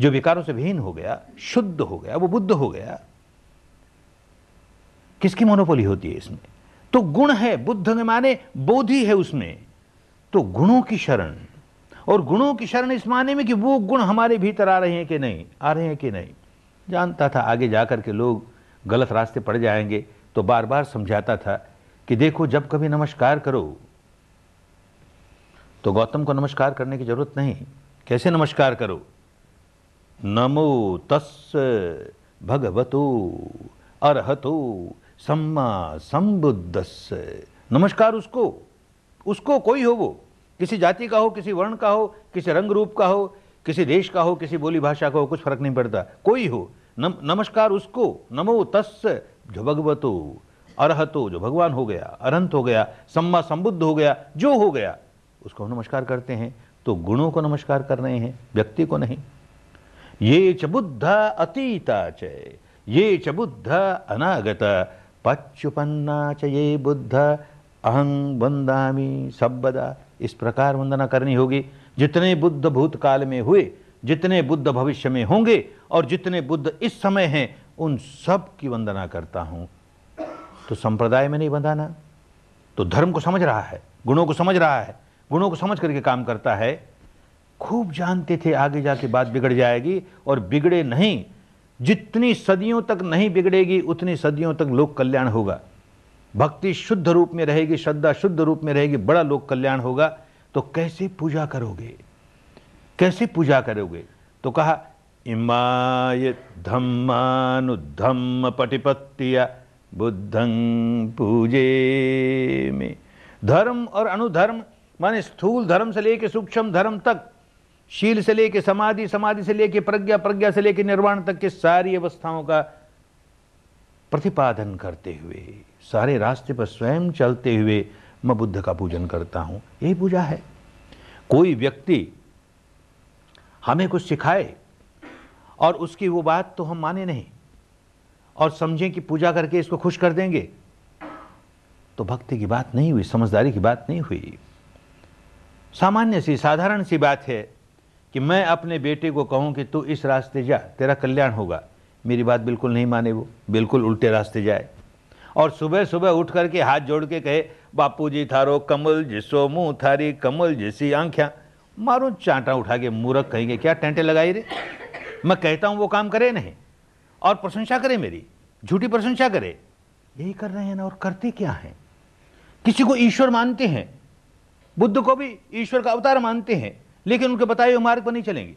जो विकारों से विहीन हो गया, शुद्ध हो गया, वो बुद्ध हो गया। किसकी मोनोपोली होती है इसमें? तो गुण है, बुद्ध ने माने, बोधि है उसमें। तो गुणों की शरण, और गुणों की शरण इस माने में कि वो गुण हमारे भीतर आ रहे हैं कि नहीं, आ रहे हैं कि नहीं। जानता था, आगे जाकर के लोग गलत रास्ते पड़ जाएँगे तो बार बार समझाता था कि देखो, जब कभी नमस्कार करो तो गौतम को नमस्कार करने की ज़रूरत नहीं। कैसे नमस्कार करो? नमो तस् भगवतो अरहतो सम्मा संबुद्धस नमस्कार उसको। उसको कोई हो वो। किसी जाति का हो किसी वर्ण का हो किसी रंग रूप का हो किसी देश का हो किसी बोली भाषा का हो कुछ फ़र्क नहीं पड़ता। कोई हो। नम, नमस्कार उसको। नमो तस् जो भगवतो। अरहतो जो भगवान हो गया अरंत हो गया सम्मा संबुद्ध हो गया जो हो गया। उसको हम नमस्कार करते हैं तो गुणों को नमस्कार कर रहे हैं, व्यक्ति को नहीं। ये च बुद्ध अतीता च, ये च बुद्ध अनागत, पच्युपन्ना च ये बुद्ध, अहं वंदामी सबदा इस प्रकार वंदना करनी होगी। जितने बुद्ध भूतकाल में हुए, जितने बुद्ध भविष्य में होंगे, और जितने बुद्ध इस समय हैं, उन सब की वंदना करता हूँ। तो संप्रदाय में नहीं बंधाना तो धर्म को समझ रहा है, गुणों को समझ रहा है। गुणों को समझ करके काम करता है, खूब जानते थे आगे जाके बात बिगड़ जाएगी और बिगड़े नहीं। जितनी सदियों तक नहीं बिगड़ेगी, उतनी सदियों तक लोक कल्याण होगा। भक्ति शुद्ध रूप में रहेगी, श्रद्धा शुद्ध रूप में रहेगी, बड़ा लोक कल्याण होगा। तो कैसे पूजा करोगे? कैसे पूजा करोगे? तो कहा, इमाय धम्मानुधम्म पटिपत्तिया बुद्धं पूजे में। धर्म और अनुधर्म माने स्थूल धर्म से लेके सूक्ष्म धर्म तक, शील से लेके समाधि समाधि से लेके प्रज्ञा प्रज्ञा से लेके निर्वाण तक के सारी अवस्थाओं का प्रतिपादन करते हुए, सारे रास्ते पर स्वयं चलते हुए मैं बुद्ध का पूजन करता हूँ। यही पूजा है। कोई व्यक्ति हमें कुछ सिखाए और उसकी वो बात तो हम माने नहीं और समझें कि पूजा करके इसको खुश कर देंगे तो भक्ति की बात नहीं हुई, समझदारी की बात नहीं हुई। सामान्य सी, साधारण सी बात है कि मैं अपने बेटे को कहूँ कि तू इस रास्ते जा, तेरा कल्याण होगा। मेरी बात बिल्कुल नहीं माने वो, बिल्कुल उल्टे रास्ते जाए। और सुबह सुबह उठ करके हाथ जोड़ के कहे बापू जी थारो कमल जिसो मुँह, थारी कमल जैसी आंख्या। मारो चांटा उठा के मूरख कहेंगे, क्या टेंटे लगाई रे? मैं कहता हूँ वो काम करे नहीं। और प्रशंसा करे मेरी, झूठी प्रशंसा करे। यही कर रहे हैं ना, और करते क्या हैं? किसी को ईश्वर मानते हैं। बुद्ध को भी ईश्वर का अवतार मानते हैं, लेकिन उनके बताए हुए मार्ग पर नहीं चलेंगे।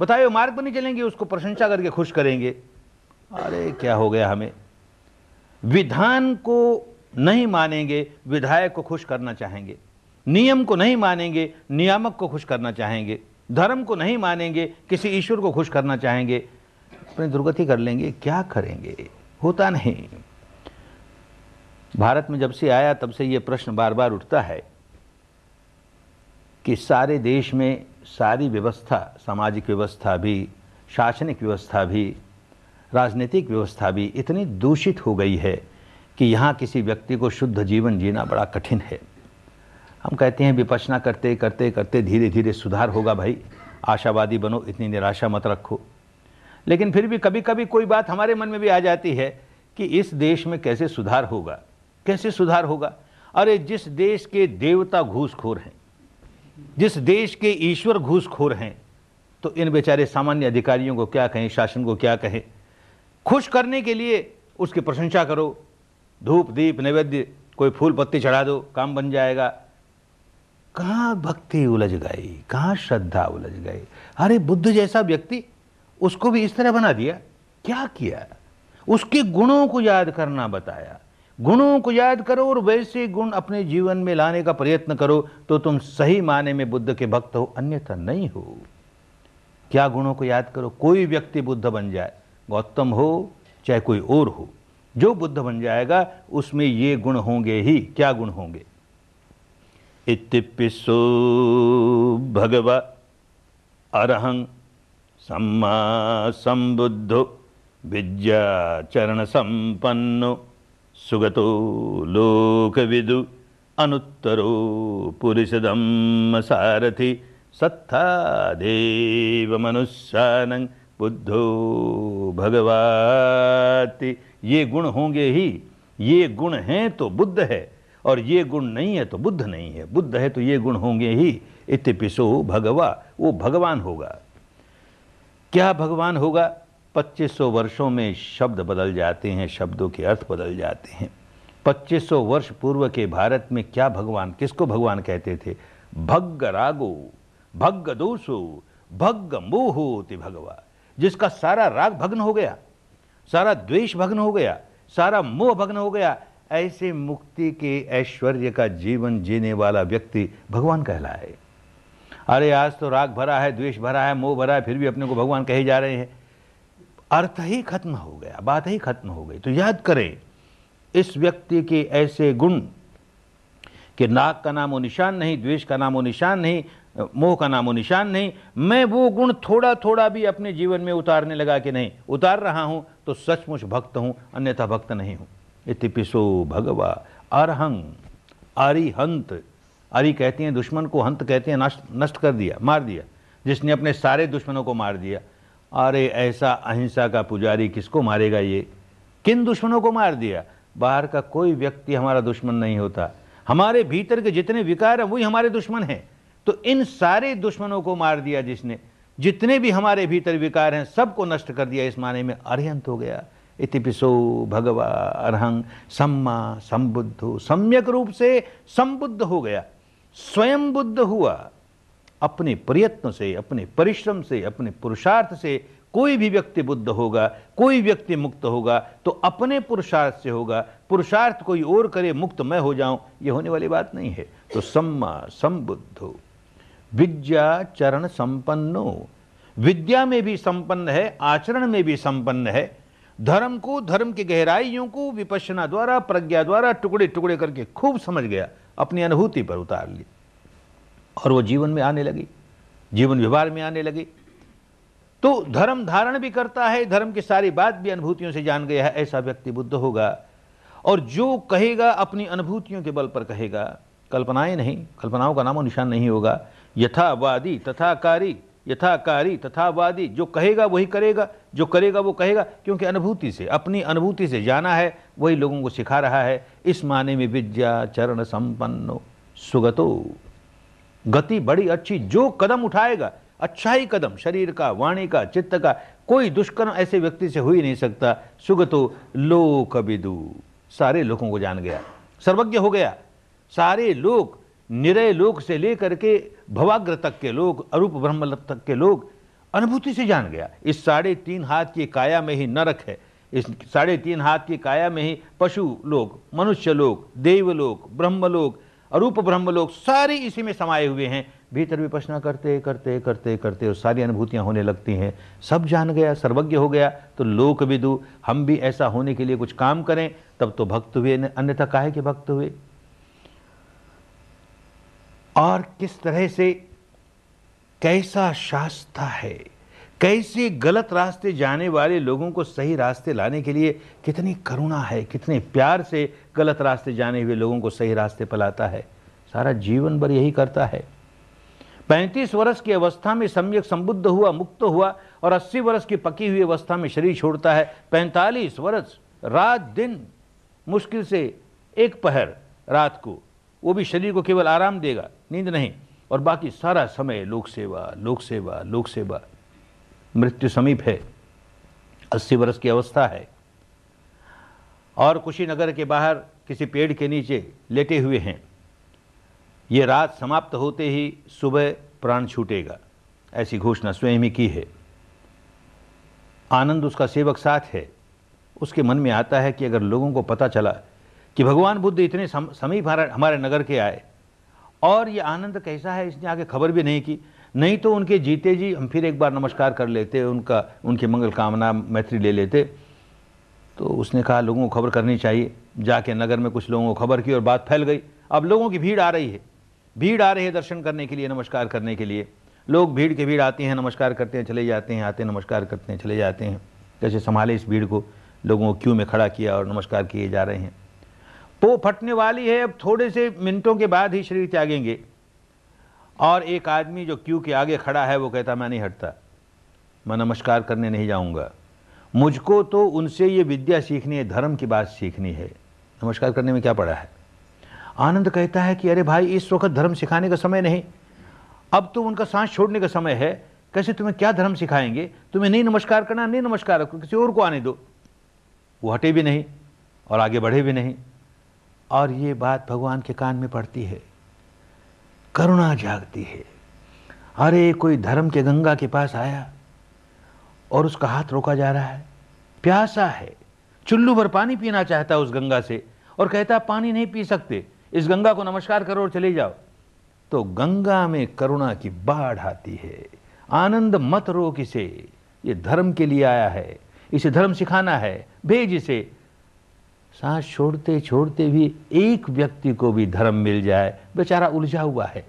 बताए हुए मार्ग पर नहीं चलेंगे, उसको प्रशंसा करके खुश करेंगे। अरे, क्या हो गया हमें? विधान को नहीं मानेंगे, विधायक को खुश करना चाहेंगे। नियम को नहीं मानेंगे, नियामक को खुश करना चाहेंगे। धर्म को नहीं मानेंगे, किसी ईश्वर को खुश करना चाहेंगे। अपनी दुर्गति कर लेंगे, क्या करेंगे? होता नहीं। भारत में जब से आया, तब से ये प्रश्न बार बार उठता है। कि सारे देश में सारी व्यवस्था, सामाजिक व्यवस्था भी, शासनिक व्यवस्था भी, राजनीतिक व्यवस्था भी इतनी दूषित हो गई है कि यहाँ किसी व्यक्ति को शुद्ध जीवन जीना बड़ा कठिन है। हम कहते हैं विपचना करते करते करते धीरे धीरे सुधार होगा भाई। आशावादी बनो, इतनी निराशा मत रखो। लेकिन फिर भी कभी कभी कोई बात हमारे मन में भी आ जाती है कि इस देश में कैसे सुधार होगा, कैसे सुधार होगा? अरे, जिस देश के देवता घूसखोर हैं जिस देश के ईश्वर घूसखोर हैं तो इन बेचारे सामान्य अधिकारियों को क्या कहें, शासन को क्या कहें? खुश करने के लिए उसकी प्रशंसा करो। धूप, दीप, नैवेद्य, कोई फूल पत्ती चढ़ा दो, काम बन जाएगा। कहाँ भक्ति उलझ गई? कहाँ श्रद्धा उलझ गई? अरे, बुद्ध जैसा व्यक्ति उसको भी इस तरह बना दिया। क्या किया? उसके गुणों को याद करना बताया। गुणों को याद करो और वैसे गुण अपने जीवन में लाने का प्रयत्न करो तो तुम सही माने में बुद्ध के भक्त हो, अन्यथा नहीं हो। क्या गुणों को याद करो? कोई व्यक्ति बुद्ध बन जाए, गौतम हो, चाहे कोई और हो, जो बुद्ध बन जाएगा, उसमें ये गुण होंगे ही। क्या गुण होंगे? इतिपिसो भगवा अरहं सम्मा संबुद्धो विद्याचरण संपन्नो। सुगतो लोकविदु अनुत्तरो पुरुषदम सारथि सत्था देव मनुष्यानं बुद्धो भगवाति। ये गुण होंगे ही, ये गुण हैं तो बुद्ध है, और ये गुण नहीं है तो बुद्ध नहीं है। बुद्ध है तो ये गुण होंगे ही। इतिपिसो भगवा, वो भगवान होगा। क्या भगवान होगा? 2500 वर्षों में शब्द बदल जाते हैं, शब्दों के अर्थ बदल जाते हैं। 2500 वर्ष पूर्व के भारत में क्या भगवान, किसको भगवान कहते थे? भग्ग रागो, भग्ग दोषो, भग्ग मोहोति भगवा। जिसका सारा राग भग्न हो गया, सारा द्वेष भग्न हो गया, सारा मोह भग्न हो गया, ऐसे मुक्ति के ऐश्वर्य का जीवन जीने वाला व्यक्ति भगवान कहलाए। अरे आज तो राग भरा है, द्वेष भरा है, मोह भरा है, फिर भी अपने को भगवान कहे जा रहे हैं। अर्थ ही खत्म हो गया, बात ही खत्म हो गई। तो याद करें, इस व्यक्ति के ऐसे गुण कि नाक का नामो निशान नहीं, द्वेष का नामो निशान नहीं, मोह का नामो निशान नहीं, मैं वो गुण थोड़ा थोड़ा भी अपने जीवन में उतारने लगा कि नहीं, उतार रहा हूँ तो सचमुच भक्त हूँ, अन्यथा भक्त नहीं हूँ। इतिपिसो भगवा अरहंग अरिहंत। अरि कहती हैं, दुश्मन को हंत कहते हैं, नष्ट नष्ट कर दिया, मार दिया, जिसने अपने सारे दुश्मनों को मार दिया। अरे ऐसा अहिंसा का पुजारी किसको मारेगा ये? किन दुश्मनों को मार दिया? बाहर का कोई व्यक्ति हमारा दुश्मन नहीं होता। हमारे भीतर के जितने विकार हैं, वही हमारे दुश्मन हैं। तो इन सारे दुश्मनों को मार दिया जिसने, जितने भी हमारे भीतर विकार हैं, सबको नष्ट कर दिया इस माने में अरिहंत हो गया। इति इतिपिसो भगवा अरहंग सम्मा संबुद्ध। सम्यक रूप से संबुद्ध हो गया। स्वयं बुद्ध हुआ। अपने प्रयत्न से, अपने परिश्रम से, अपने पुरुषार्थ से कोई भी व्यक्ति बुद्ध होगा, कोई व्यक्ति मुक्त होगा तो अपने पुरुषार्थ से होगा। पुरुषार्थ कोई और करे, मुक्त मैं हो जाऊँ, ये होने वाली बात नहीं है। तो सम्मा संबुद्धो, विद्या चरण संपन्नो। विद्या में भी संपन्न है, आचरण में भी संपन्न है। धर्म को, धर्म की गहराइयों को विपशना द्वारा, प्रज्ञा द्वारा टुकड़े टुकड़े करके खूब समझ गया, अपनी अनुभूति पर उतार ली और वो जीवन में आने लगी, जीवन व्यवहार में आने लगी। तो धर्म धारण भी करता है, धर्म की सारी बात भी अनुभूतियों से जान गया है, ऐसा व्यक्ति बुद्ध होगा। और जो कहेगा अपनी अनुभूतियों के बल पर कहेगा, कल्पनाएँ नहीं, कल्पनाओं का नामो निशान नहीं होगा। यथावादी, तथाकारी, यथाकारी, तथावादी, जो कहेगा वही करेगा, जो करेगा वो कहेगा, क्योंकि अनुभूति से, अपनी अनुभूति से जाना है, वही लोगों को सिखा रहा है, इस माने में विद्या चरण संपन्नो, सुगतो। गति बड़ी अच्छी, जो कदम उठाएगा अच्छा ही कदम, शरीर का, वाणी का, चित्त का, कोई दुष्कर्म ऐसे व्यक्ति से हो ही नहीं सकता। सुगतो लोक विदु सारे लोगों को जान गया। सर्वज्ञ हो गया। सारे लोग निरय लोक से लेकर के भवाग्र तक के लोग अरूप ब्रह्म तक के लोग अनुभूति से जान गया। इस साढ़े तीन हाथ की काया में ही नरक है। इस साढ़े तीन हाथ की काया में ही पशु लोग मनुष्य लोग देवलोक ब्रह्मलोक अरूप ब्रह्मलोक सारी इसी में समाये हुए हैं। भीतर विपसना करते करते करते करते और सारी अनुभूतियाँ होने लगती हैं। सब जान गया, सर्वज्ञ हो गया तो लोक विदु हम भी ऐसा होने के लिए कुछ काम करें, तब तो भक्त हुए, अन्यथा काहे के भक्त हुए? और किस तरह से कैसा शास्त्र है? कैसे गलत रास्ते जाने वाले लोगों को सही रास्ते लाने के लिए कितनी करुणा है, कितने प्यार से गलत रास्ते जाने हुए लोगों को सही रास्ते पर लाता है। सारा जीवन भर यही करता है। पैंतीस वर्ष की अवस्था में सम्यक संबुद्ध हुआ, मुक्त हुआ और अस्सी वर्ष की पकी हुई अवस्था में शरीर छोड़ता है। पैंतालीस वर्ष, रात, दिन, मुश्किल से एक पहर रात को, वो भी शरीर को केवल आराम देगा, नींद नहीं और बाकी सारा समय लोक सेवा लोक सेवा लोक सेवा। मृत्यु समीप है। अस्सी वर्ष की अवस्था है। और कुशीनगर के बाहर किसी पेड़ के नीचे लेटे हुए हैं। ये रात समाप्त होते ही सुबह प्राण छूटेगा। ऐसी घोषणा स्वयं ही की है। आनंद उसका सेवक साथ है। उसके मन में आता है कि अगर लोगों को पता चला कि भगवान बुद्ध इतने समीप हमारे नगर के आए, और ये आनंद कैसा है, इसने आगे खबर भी नहीं की। नहीं तो उनके जीते जी हम फिर एक बार नमस्कार कर लेते, उनका, उनकी मंगल कामना मैत्री ले लेते। तो उसने कहा, लोगों को खबर करनी चाहिए। जाके नगर में कुछ लोगों को खबर की और बात फैल गई। अब लोगों की भीड़ आ रही है। भीड़ आ रही है दर्शन करने के लिए, नमस्कार करने के लिए। लोग भीड़ के भीड़ आते हैं, नमस्कार करते हैं, चले जाते हैं, आते हैं, नमस्कार करते हैं, चले जाते हैं। कैसे संभाले इस भीड़ को, लोगों को क्यों में खड़ा किया और नमस्कार किए जा रहे हैं। पो फटने वाली है, अब थोड़े से मिनटों के बाद ही शरीर त्यागेंगे। और एक आदमी जो क्यू के आगे खड़ा है, वो कहता, मैं नहीं हटता। मैं नमस्कार करने नहीं जाऊँगा। मुझको तो उनसे ये विद्या सीखनी है, धर्म की बात सीखनी है। नमस्कार करने में क्या पड़ा है? आनंद कहता है कि, अरे भाई, इस वक्त धर्म सिखाने का समय नहीं। अब तो उनका सांस छोड़ने का समय है। कैसे तुम्हें क्या धर्म सिखाएँगे? तुम्हें नहीं नमस्कार करना, नहीं नमस्कार किसी और को आने दो। वो हटे भी नहीं और आगे बढ़े भी नहीं। और ये बात भगवान के कान में पड़ती है। करुणा जागती है। अरे, कोई धर्म के गंगा के पास आया और उसका हाथ रोका जा रहा है। प्यासा है। चुल्लू भर पानी पीना चाहता उस गंगा से और कहता, पानी नहीं पी सकते। इस गंगा को नमस्कार करो और चले जाओ। तो गंगा में करुणा की बाढ़ आती है। आनंद मत रोक इसे। ये धर्म के लिए आया है। इसे धर्म सिखाना है। भेज इसे। सांस छोड़ते छोड़ते भी एक व्यक्ति को भी धर्म मिल जाए, बेचारा उलझा हुआ है।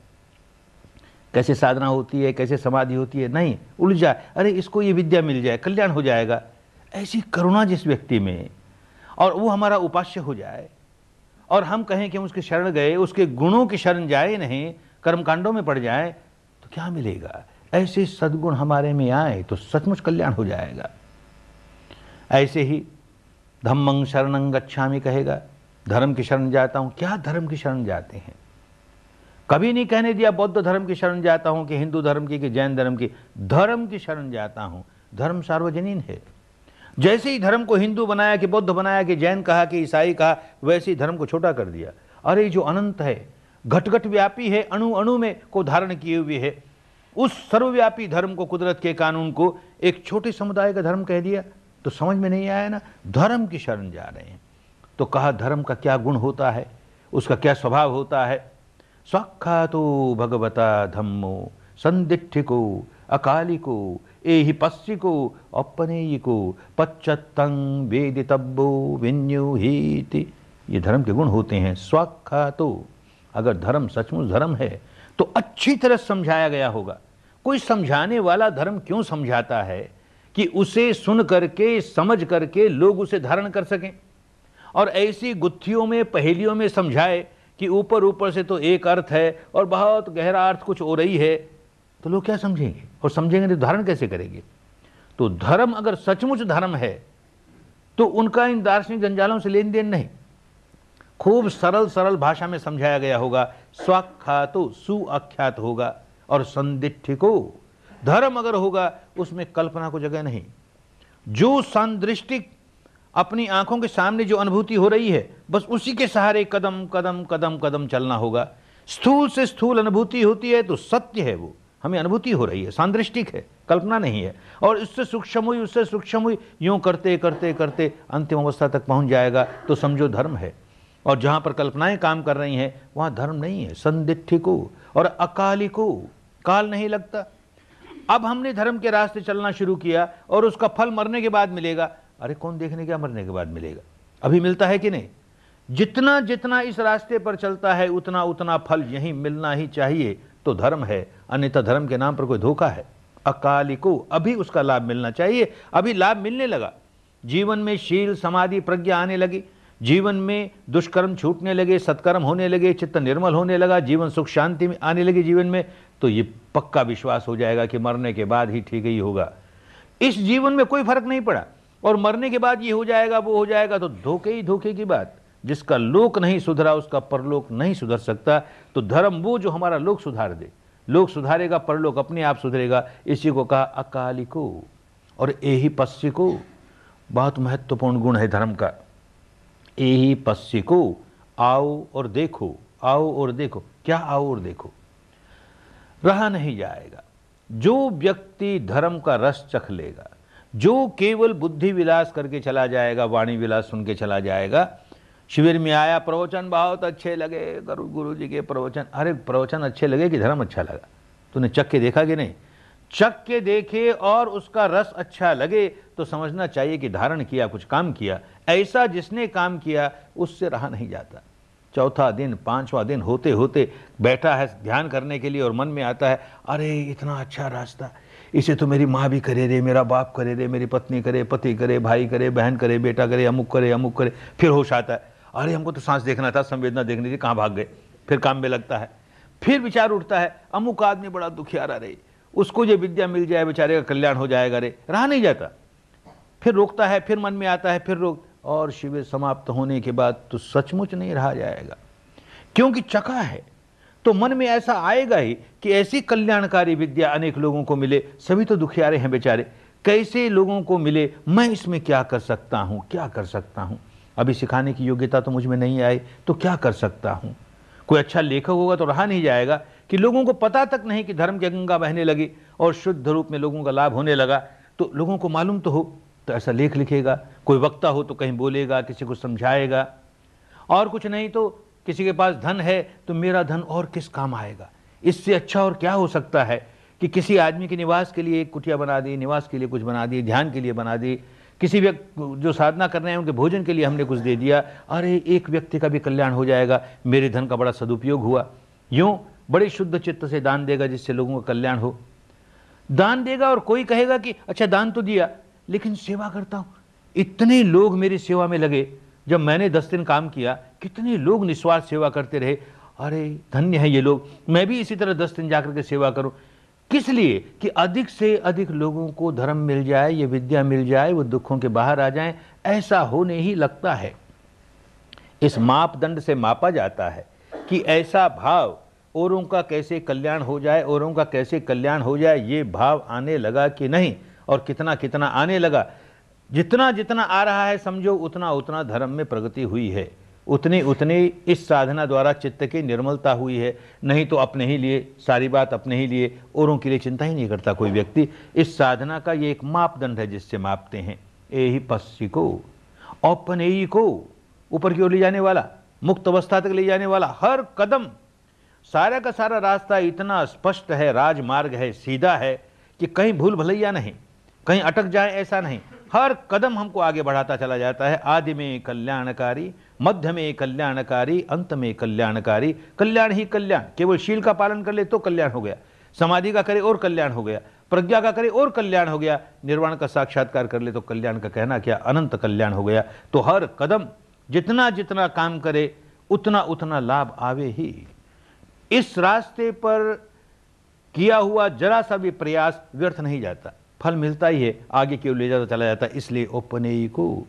कैसे साधना होती है, कैसे समाधि होती है? नहीं, उलझा। अरे, इसको ये विद्या मिल जाए, कल्याण हो जाएगा। ऐसी करुणा जिस व्यक्ति में, और वो हमारा उपास्य हो जाए। और हम कहें कि हम उसके शरण गए, उसके गुणों की शरण जाए नहीं, कर्मकांडों में पड़ जाए तो क्या मिलेगा? ऐसे सदगुण हमारे में आए तो सचमुच कल्याण हो जाएगा। ऐसे ही धम्मं शरणं गच्छामी कहेगा, धर्म की शरण जाता हूँ। क्या धर्म की शरण जाते हैं? कभी नहीं कहने दिया बौद्ध धर्म की शरण जाता हूँ, कि हिंदू धर्म की, कि जैन धर्म की। धर्म की शरण जाता हूँ। धर्म सार्वजनीन है। जैसे ही धर्म को हिंदू बनाया, कि बौद्ध बनाया, कि जैन कहा, कि ईसाई कहा, वैसे ही धर्म को छोटा कर दिया। अरे, जो अनंत है, घटघट व्यापी है, अणु अणु में को धारण किए हुए है, उस सर्वव्यापी धर्म को, कुदरत के कानून को एक छोटे समुदाय का धर्म कह दिया। तो समझ में नहीं आया ना, धर्म की शरण जा रहे हैं। तो कहा, धर्म का क्या गुण होता है? उसका क्या स्वभाव होता है? स्वाखा तो भगवता धम्मो संदिठिको अकालिको, एहि पश्चिको, अपनेयिको पच्चतंग वेदितब्बो विन्युहीति। ये धर्म के गुण होते हैं। स्वाखा तो अगर धर्म सचमुच धर्म है तो अच्छी तरह समझाया गया होगा। कोई समझाने वाला धर्म क्यों समझाता है? कि उसे सुन करके, समझ करके लोग उसे धारण कर सकें। और ऐसी गुत्थियों में, पहेलियों में समझाए कि ऊपर ऊपर से तो एक अर्थ है और बहुत गहरा अर्थ कुछ हो रही है तो लोग क्या समझेंगे? और समझेंगे तो धारण कैसे करेंगे? तो धर्म अगर सचमुच धर्म है तो उनका इन दार्शनिक जंजालों से लेन देन नहीं। खूब सरल सरल भाषा में समझाया गया होगा, स्वाख्यातो सुअख्यात होगा, और संदिठिको धर्म अगर होगा, उसमें कल्पना को जगह नहीं। जो संदृष्टिक अपनी आँखों के सामने जो अनुभूति हो रही है, बस उसी के सहारे कदम कदम कदम कदम चलना होगा। स्थूल से स्थूल अनुभूति होती है तो सत्य है वो। हमें अनुभूति हो रही है, सांदृष्टिक है, कल्पना नहीं है। और इससे सूक्ष्म हुई, उससे सूक्ष्म हुई, यूँ करते करते करते अंतिम अवस्था तक पहुँच जाएगा तो समझो धर्म है। और जहाँ पर कल्पनाएँ काम कर रही हैं, वहाँ धर्म नहीं है संदिठिको और अकालिको काल नहीं लगता। अब हमने धर्म के रास्ते चलना शुरू किया और उसका फल मरने के बाद मिलेगा। अरे कौन देखने क्या मरने के बाद मिलेगा? अभी मिलता है कि नहीं? जितना जितना इस रास्ते पर चलता है, उतना उतना फल यहीं मिलना ही चाहिए। तो धर्म है, अन्यथा धर्म के नाम पर कोई धोखा है। अकालिको, अभी उसका लाभ मिलना चाहिए। अभी लाभ मिलने लगा। जीवन में शील, समाधि, प्रज्ञा आने लगी। जीवन में दुष्कर्म छूटने लगे, सत्कर्म होने लगे, चित्त निर्मल होने लगा, जीवन सुख शांति में आने लगे जीवन में तो ये पक्का विश्वास हो जाएगा कि मरने के बाद ही ठीक ही होगा। इस जीवन में कोई फ़र्क नहीं पड़ा, और मरने के बाद ये हो जाएगा, वो हो जाएगा तो धोखे ही धोखे की बात। जिसका लोक नहीं सुधरा, उसका परलोक नहीं सुधर सकता तो धर्म वो जो हमारा लोक सुधार दे। लोक सुधारेगा, परलोक अपने आप सुधरेगा। इसी को कहा अकालिको, और एही पश्चिको। बहुत महत्वपूर्ण गुण है धर्म का। एही पश्चिको, आओ और देखो, आओ और देखो। क्या आओ और देखो? रहा नहीं जाएगा। जो व्यक्ति धर्म का रस चख लेगा, जो केवल बुद्धि विलास करके चला जाएगा, वाणी विलास सुन के चला जाएगा, शिविर में आया, प्रवचन बहुत अच्छे लगे, गुरु गुरु जी के प्रवचन। अरे, प्रवचन अच्छे लगे कि धर्म अच्छा लगा? तूने चख के देखा कि नहीं? चक के देखे और उसका रस अच्छा लगे तो समझना चाहिए कि धारण किया, कुछ काम किया। ऐसा जिसने काम किया, उससे रहा नहीं जाता। चौथा दिन, पांचवा दिन होते होते बैठा है, ध्यान करने के लिए और मन में आता है, अरे, इतना अच्छा रास्ता। इसे तो मेरी माँ भी करे रे, मेरा बाप करे रे, मेरी पत्नी करे, पति करे, भाई करे, बहन करे, बेटा करे, अमुक करे अमुक करे, फिर होश आता है। अरे, हमको तो सांस देखना था, संवेदना देखनी थी, कहाँ भाग गए? फिर काम में लगता है। फिर विचार उठता है, अमुक आदमी बड़ा दुखियारा रहे उसको ये विद्या मिल जाए, बेचारे का कल्याण हो जाएगा रे। रहा नहीं जाता। फिर रोकता है, फिर मन में आता है, फिर रोक। और शिविर समाप्त होने के बाद तो सचमुच नहीं रहा जाएगा। क्योंकि चका है। तो मन में ऐसा आएगा ही कि ऐसी कल्याणकारी विद्या अनेक लोगों को मिले। सभी तो दुखियारे हैं बेचारे। कैसे लोगों को मिले? मैं इसमें क्या कर सकता हूँ? क्या कर सकता हूँ? अभी सिखाने की योग्यता तो मुझमें नहीं आई तो क्या कर सकता हूँ? कोई अच्छा लेखक होगा तो रहा नहीं जाएगा। कि लोगों को पता तक नहीं कि धर्म की गंगा बहने लगी और शुद्ध रूप में लोगों का लाभ होने लगा। तो लोगों को मालूम तो हो तो ऐसा लेख लिखेगा, कोई वक्ता हो तो कहीं बोलेगा, किसी को समझाएगा। और कुछ नहीं तो किसी के पास धन है तो मेरा धन और किस काम आएगा? इससे अच्छा और क्या हो सकता है कि किसी आदमी के निवास के लिए एक कुटिया बना दी, निवास के लिए कुछ बना दी, ध्यान के लिए बना दी। किसी व्यक्ति जो साधना कर रहे हैं उनके भोजन के लिए हमने कुछ दे दिया। अरे, एक व्यक्ति का भी कल्याण हो जाएगा। मेरे धन का बड़ा सदुपयोग हुआ। यूँ बड़े शुद्ध चित्त से दान देगा जिससे लोगों का कल्याण हो। दान देगा और कोई कहेगा कि अच्छा दान तो दिया, लेकिन सेवा करता हूँ। इतने लोग मेरी सेवा में लगे। जब मैंने दस दिन काम किया, कितने लोग निस्वार्थ सेवा करते रहे। अरे, धन्य है ये लोग। मैं भी इसी तरह दस दिन जाकर के सेवा करूँ। किस लिए? कि अधिक से अधिक लोगों को धर्म मिल जाए, ये विद्या मिल जाए, वो दुखों के बाहर आ जाए। ऐसा होने ही लगता है। इस मापदंड से मापा जाता है कि ऐसा भाव औरों का कैसे कल्याण हो जाए, औरों का कैसे कल्याण हो जाए, ये भाव आने लगा कि नहीं और कितना कितना आने लगा। जितना जितना आ रहा है, समझो, उतना उतना धर्म में प्रगति हुई है। उतनी उतनी इस साधना द्वारा चित्त की निर्मलता हुई है। नहीं तो अपने ही लिए, सारी बात अपने ही लिए, औरों के लिए चिंता ही नहीं करता कोई व्यक्ति। इस साधना का ये एक मापदंड है जिससे मापते हैं। ए ही पश्ची को औपनेयी को ऊपर की ओर ले जाने वाला, मुक्त अवस्था तक ले जाने वाला, हर कदम सारा का सारा रास्ता इतना स्पष्ट है, राजमार्ग है, सीधा है कि कहीं भूल भलैया नहीं, कहीं अटक जाए ऐसा नहीं। हर कदम हमको आगे बढ़ाता चला जाता है। आदि में कल्याणकारी, मध्य में कल्याणकारी, अंत में कल्याणकारी। कल्याण ही कल्याण। केवल शील का पालन कर ले तो कल्याण हो गया। समाधि का करे और कल्याण हो गया। प्रज्ञा का करे और कल्याण हो गया। निर्वाण का साक्षात्कार कर ले तो कल्याण का कहना क्या? अनंत कल्याण हो गया। तो हर कदम जितना जितना काम करे, उतना उतना लाभ आवे ही। इस रास्ते पर किया हुआ जरा सा भी प्रयास व्यर्थ नहीं जाता। फल मिलता ही है, आगे क्यों ले जाता, चला जाता, इसलिए उपनयी को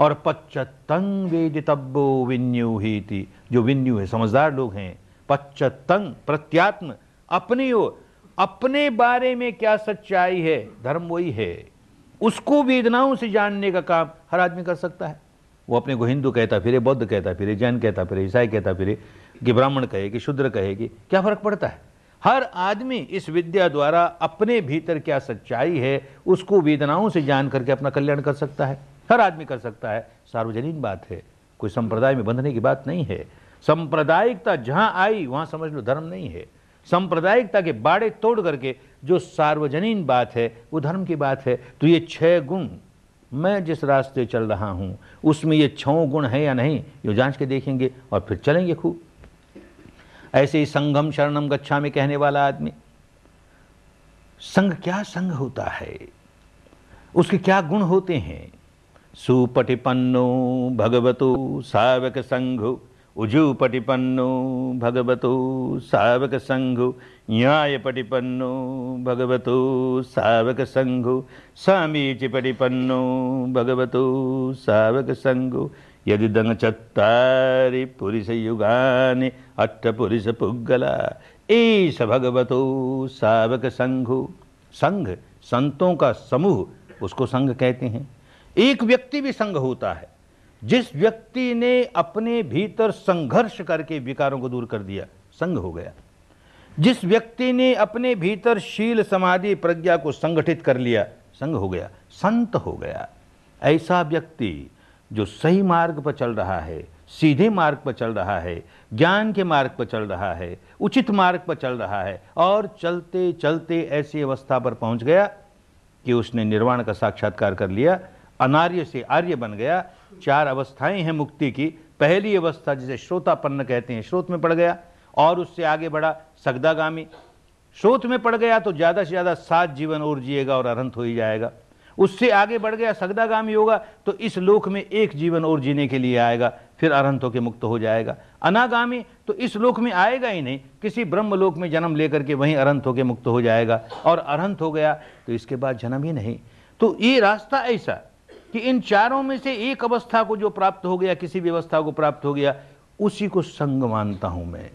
और पच्चतंग वेदितब्बो विन्यू ही थी जो विन्यू है, समझदार लोग हैं, पच्चतंग, प्रत्यात्म, अपनी ओर, अपने बारे में क्या सच्चाई है, धर्म वही है। उसको वेदनाओं से जानने का काम हर आदमी कर सकता है। वो अपने को हिंदू कहता, फिरे बौद्ध कहता, फिरे जैन कहता, फिरे ईसाई कहता, फिरे कि ब्राह्मण कहे कि शूद्र कहे कि क्या फ़र्क पड़ता है? हर आदमी इस विद्या द्वारा अपने भीतर क्या सच्चाई है, उसको वेदनाओं से जान करके अपना कल्याण कर सकता है। हर आदमी कर सकता है। सार्वजनिक बात है। कोई संप्रदाय में बंधने की बात नहीं है। सांप्रदायिकता जहाँ आई, वहाँ समझ लो धर्म नहीं है। सांप्रदायिकता के बाड़े तोड़ करके जो सार्वजनीन बात है, वो धर्म की बात है। तो ये छह गुण, मैं जिस रास्ते चल रहा हूँ, उसमें ये छो गुण है या नहीं, ये जाँच के देखेंगे और फिर चलेंगे खूब। ऐसे ही संगम शरणम गच्छा में कहने वाला आदमी। संघ क्या संघ होता है? उसके क्या गुण होते हैं? सुपटिपन्नो भगवतो सावक संघ, उजूपटिपन्नो भगवतो सावक संघु, न्यायपटिपन्नो भगवतो सावक संघु, समीचिपटिपन्नो भगवतो सावक संघु यदि दंग चत्तारि पुरुष युगानि अट्ठ पुरुष पुगला ईश भगवतो सावक संघु। संघ, संतों का समूह, उसको संघ कहते हैं। एक व्यक्ति भी संघ होता है। जिस व्यक्ति ने अपने भीतर संघर्ष करके विकारों को दूर कर दिया, संघ हो गया। जिस व्यक्ति ने अपने भीतर शील समाधि प्रज्ञा को संगठित कर लिया, संघ हो गया, संत हो गया। ऐसा व्यक्ति जो सही मार्ग पर चल रहा है, सीधे मार्ग पर चल रहा है, ज्ञान के मार्ग पर चल रहा है, उचित मार्ग पर चल रहा है, और चलते चलते ऐसी अवस्था पर पहुँच गया कि उसने निर्वाण का साक्षात्कार कर लिया, अनार्य से आर्य बन गया। चार अवस्थाएँ हैं मुक्ति की। पहली अवस्था जिसे श्रोतापन्न कहते हैं श्रोत में पड़ गया, और उससे आगे बढ़ा सगदागामी। श्रोत में पड़ गया तो ज़्यादा से ज़्यादा सात जीवन और जिएगा और अरंत हो ही जाएगा। उससे आगे बढ़ गया, सगदागामी होगा तो इस लोक में एक जीवन और जीने के लिए आएगा, फिर अरंत होकर मुक्त हो जाएगा। अनागामी तो इस लोक में आएगा ही नहीं, किसी ब्रह्म लोक में जन्म लेकर के वहीं अरंत होकर मुक्त हो जाएगा, और अरंत हो गया तो इसके बाद जन्म ही नहीं। तो ये रास्ता ऐसा कि इन चारों में से एक अवस्था को जो प्राप्त हो गया, किसी व्यवस्था को प्राप्त हो गया, उसी को संग मानता हूँ मैं।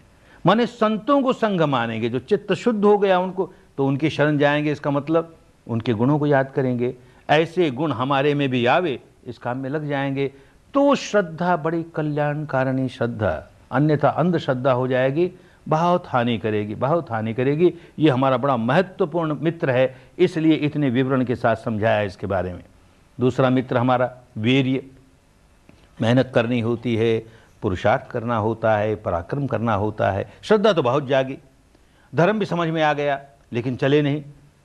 माने संतों को संग मानेंगे, जो चित्त शुद्ध हो गया उनको तो उनकी शरण जाएँगे, इसका मतलब उनके गुणों को याद करेंगे। ऐसे गुण हमारे में भी आवे, इस काम में लग जाएँगे। तो श्रद्धा बड़ी कल्याणकारिणी श्रद्धा, अन्यथा अंधश्रद्धा हो जाएगी, बहुत हानि करेगी, बहुत हानि करेगी। ये हमारा बड़ा महत्वपूर्ण मित्र है, इसलिए इतने विवरण के साथ समझाया इसके बारे में। दूसरा मित्र हमारा, वीर्य। मेहनत करनी होती है, पुरुषार्थ करना होता है, पराक्रम करना होता है। श्रद्धा तो बहुत जागी। धर्म भी समझ में आ गया, लेकिन चले नहीं।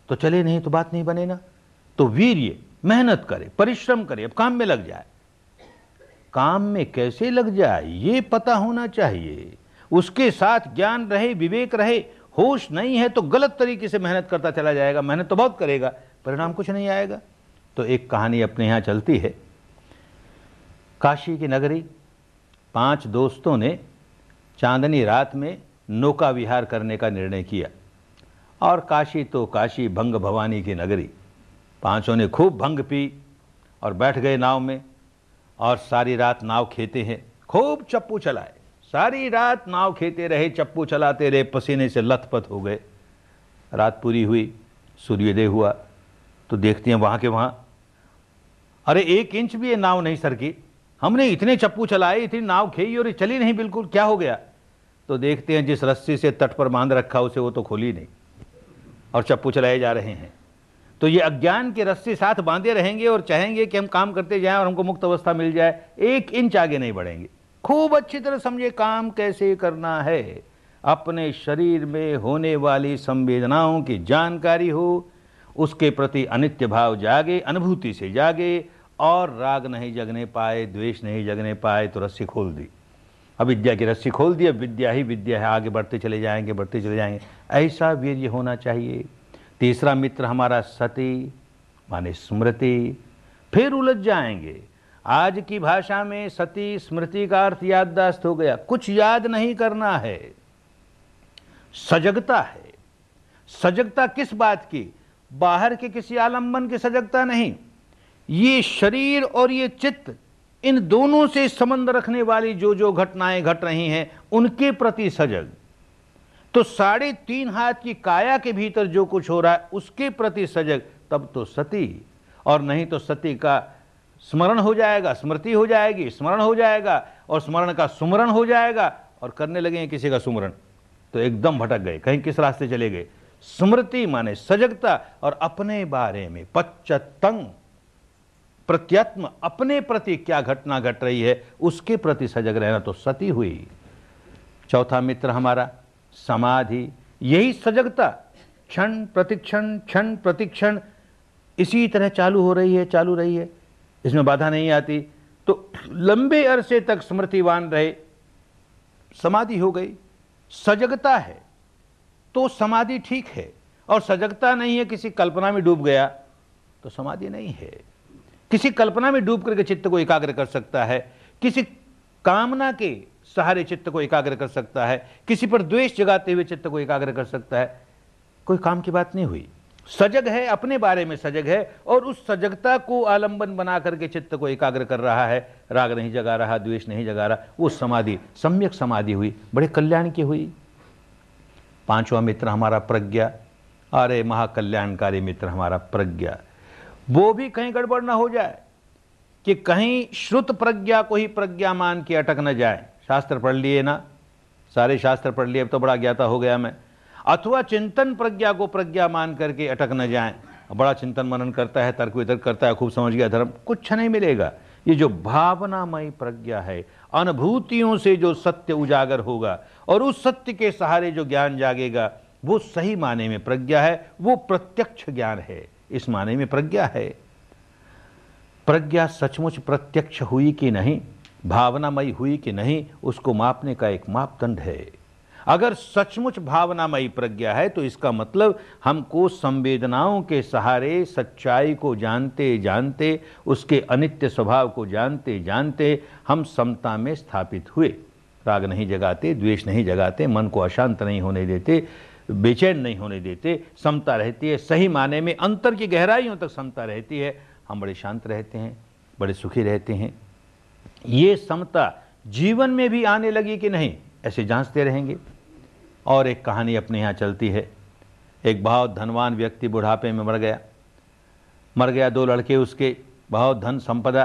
तो चले नहीं तो बात नहीं बने ना। तो वीर्य, मेहनत करे, परिश्रम करे, अब काम में लग जाए। काम में कैसे लग जाए, ये पता होना चाहिए। उसके साथ ज्ञान रहे, विवेक रहे, होश नहीं है तो गलत तरीके से मेहनत करता चला जाएगा, मेहनत तो बहुत करेगा, परिणाम कुछ नहीं आएगा। तो एक कहानी अपने यहाँ चलती है। काशी की नगरी, पाँच दोस्तों ने चांदनी रात में नौका विहार करने का निर्णय किया। और काशी तो काशी भंग भवानी की नगरी। पाँचों ने खूब भंग पी और बैठ गए नाव में और सारी रात नाव खेते हैं। खूब चप्पू चलाए। सारी रात नाव खेते रहे, चप्पू चलाते रहे, पसीने से लथपथ हो गए। रात पूरी हुई, सूर्योदय हुआ तो देखते हैं वहाँ के वहाँ, अरे, एक इंच भी ये नाव नहीं सर की हमने इतने चप्पू चलाए, इतनी नाव खेई और ये चली नहीं बिल्कुल, क्या हो गया? तो देखते हैं जिस रस्सी से तट पर बाँध रखा, उसे वो तो खोली नहीं और चप्पू चलाए जा रहे हैं। तो ये अज्ञान के रस्सी साथ बांधे रहेंगे और चाहेंगे कि हम काम करते जाएँ और हमको मुक्त अवस्था मिल जाए, एक इंच आगे नहीं बढ़ेंगे। खूब अच्छी तरह समझे काम कैसे करना है? अपने शरीर में होने वाली संवेदनाओं की जानकारी हो, उसके प्रति अनित्य भाव जागे, अनुभूति से जागे, और राग नहीं जगने पाए, द्वेष नहीं जगने पाए तो रस्सी खोल दी। अविद्या की रस्सी खोल दी, अब विद्या ही विद्या है, आगे बढ़ते चले जाएँगे, बढ़ते चले जाएँगे। ऐसा वीर्य होना चाहिए। तीसरा मित्र हमारा सती, माने स्मृति, फिर उलझ जाएँगे। आज की भाषा में सती, स्मृति का अर्थ याददाश्त हो गया। कुछ याद नहीं करना है। सजगता है। सजगता किस बात की? बाहर के किसी आलंबन की सजगता नहीं। ये शरीर और ये चित्त, इन दोनों से संबंध रखने वाली जो जो घटनाएँ घट रही हैं, उनके प्रति सजग। तो साढ़े तीन हाथ की काया के भीतर जो कुछ हो रहा है, उसके प्रति सजग, तब तो सती। और नहीं तो सती का स्मरण हो जाएगा, स्मृति हो जाएगी, स्मरण हो जाएगा, और स्मरण का सुमरण हो जाएगा, और करने लगे किसी का सुमरण। तो एकदम भटक गए, कहीं किस रास्ते चले गए? स्मृति माने सजगता, और अपने बारे में पच्चतंग प्रत्यत्म अपने प्रति क्या घटना घट रही है, उसके प्रति सजग रहना तो सती हुई। चौथा मित्र हमारा समाधि, यही सजगता। क्षण प्रतिक्षण क्षण प्रतिक्षण, इसी तरह चालू हो रही है, चालू रही है। इसमें बाधा नहीं आती। तो लंबे अरसे तक स्मृतिवान रहे। समाधि हो गई। सजगता है। तो समाधि ठीक है। और सजगता नहीं है, किसी कल्पना में डूब गया तो समाधि नहीं है। किसी कल्पना में डूब करके चित्त को एकाग्र कर सकता है। किसी कामना के सहारे चित्त को एकाग्र कर सकता है, किसी पर द्वेष जगाते हुए चित्त को एकाग्र कर सकता है, कोई काम की बात नहीं हुई। सजग है, अपने बारे में सजग है, और उस सजगता को आलंबन बना करके चित्त को एकाग्र कर रहा है। राग नहीं जगा रहा, द्वेष नहीं जगा रहा, वो समाधि, सम्यक समाधि हुई, बड़े कल्याण की हुई। पांचवा मित्र हमारा प्रज्ञा, अरे महाकल्याणकारी मित्र हमारा प्रज्ञा। वो भी कहीं गड़बड़ ना हो जाए, कि कहीं श्रुत प्रज्ञा को ही प्रज्ञा मान के अटक न जाए। शास्त्र पढ़ लिए ना? सारे शास्त्र पढ़ लिए, अब तो बड़ा ज्ञाता हो गया मैं। अथवा चिंतन प्रज्ञा को प्रज्ञा मान करके अटक न जाए। बड़ा चिंतन मनन करता है, तर्क वितर्क करता है, खूब समझ गया धर्म, कुछ नहीं मिलेगा। ये जो भावनामय प्रज्ञा है, अनुभूतियों से जो सत्य उजागर होगा और उस सत्य के सहारे जो ज्ञान जागेगा, वो सही माने में प्रज्ञा है, वो प्रत्यक्ष ज्ञान है। इस माने में प्रज्ञा है। प्रज्ञा सचमुच प्रत्यक्ष हुई कि नहीं? भावनामयी हुई कि नहीं, उसको मापने का एक मापदंड है। अगर सचमुच भावनामयी प्रज्ञा है तो इसका मतलब हमको संवेदनाओं के सहारे, सच्चाई को जानते जानते, उसके अनित्य स्वभाव को जानते जानते हम समता में स्थापित हुए। राग नहीं जगाते, द्वेष नहीं जगाते, मन को अशांत नहीं होने देते, बेचैन नहीं होने देते, समता रहती है, सही माने में अंतर की गहराइयों तक समता रहती है। हम बड़े शांत रहते हैं, बड़े सुखी रहते हैं। ये समता जीवन में भी आने लगी कि नहीं, ऐसे जांचते रहेंगे। और एक कहानी अपने यहाँ चलती है। एक बहुत धनवान व्यक्ति बुढ़ापे में मर गया। मर गया दो लड़के उसके, बहुत धन संपदा।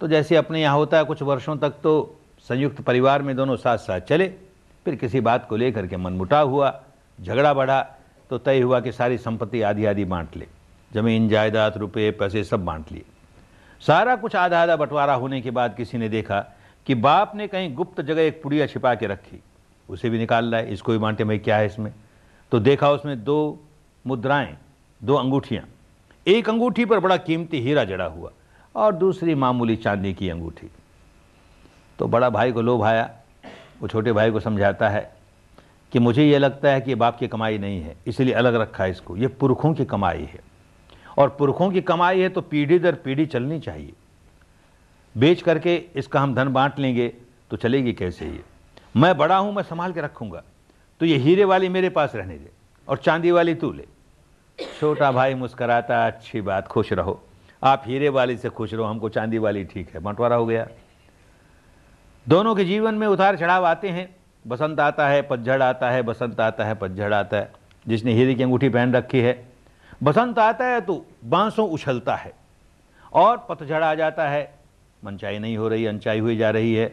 तो जैसे अपने यहाँ होता है कुछ वर्षों तक तो संयुक्त परिवार में दोनों साथ साथ चले। फिर किसी बात को लेकर के मनमुटाव हुआ, झगड़ा बढ़ा तो तय हुआ कि सारी संपत्ति आधी आधी बांट ले। ज़मीन, जायदाद रुपये पैसे सब बांट लिए। सारा कुछ आधा आधा बंटवारा होने के बाद किसी ने देखा कि बाप ने कहीं गुप्त जगह एक पुड़िया छिपा के रखी। उसे भी निकाल रहा है इसको भी बांटे, भाई, क्या है इसमें? तो देखा उसमें दो मुद्राएँ, दो अंगूठियाँ। एक अंगूठी पर बड़ा कीमती हीरा जड़ा हुआ और दूसरी मामूली चांदी की अंगूठी। तो बड़ा भाई को लोभ आया। वो छोटे भाई को समझाता है कि मुझे ये लगता है कि ये बाप की कमाई नहीं है, इसलिए अलग रखा है इसको। ये पुरखों की कमाई है। और पुरखों की कमाई है तो पीढ़ी दर पीढ़ी चलनी चाहिए। बेच करके इसका हम धन बांट लेंगे तो चलेगी कैसे ये? मैं बड़ा हूँ, मैं संभाल के रखूँगा। तो ये हीरे वाली मेरे पास रहने दे और चांदी वाली तू ले। छोटा भाई मुस्कराता, अच्छी बात, खुश रहो। आप हीरे वाली से खुश रहो, हमको चांदी वाली ठीक है। बंटवारा हो गया। दोनों के जीवन में उतार चढ़ाव आते हैं। बसंत आता है, पतझड़ आता है, बसंत आता है, पतझड़ आता है। जिसने हीरे की अंगूठी पहन रखी है बसंत आता है तो बांसों उछलता है और पतझड़ आ जाता है। मनचाई नहीं हो रही अनचाई हुई जा रही है।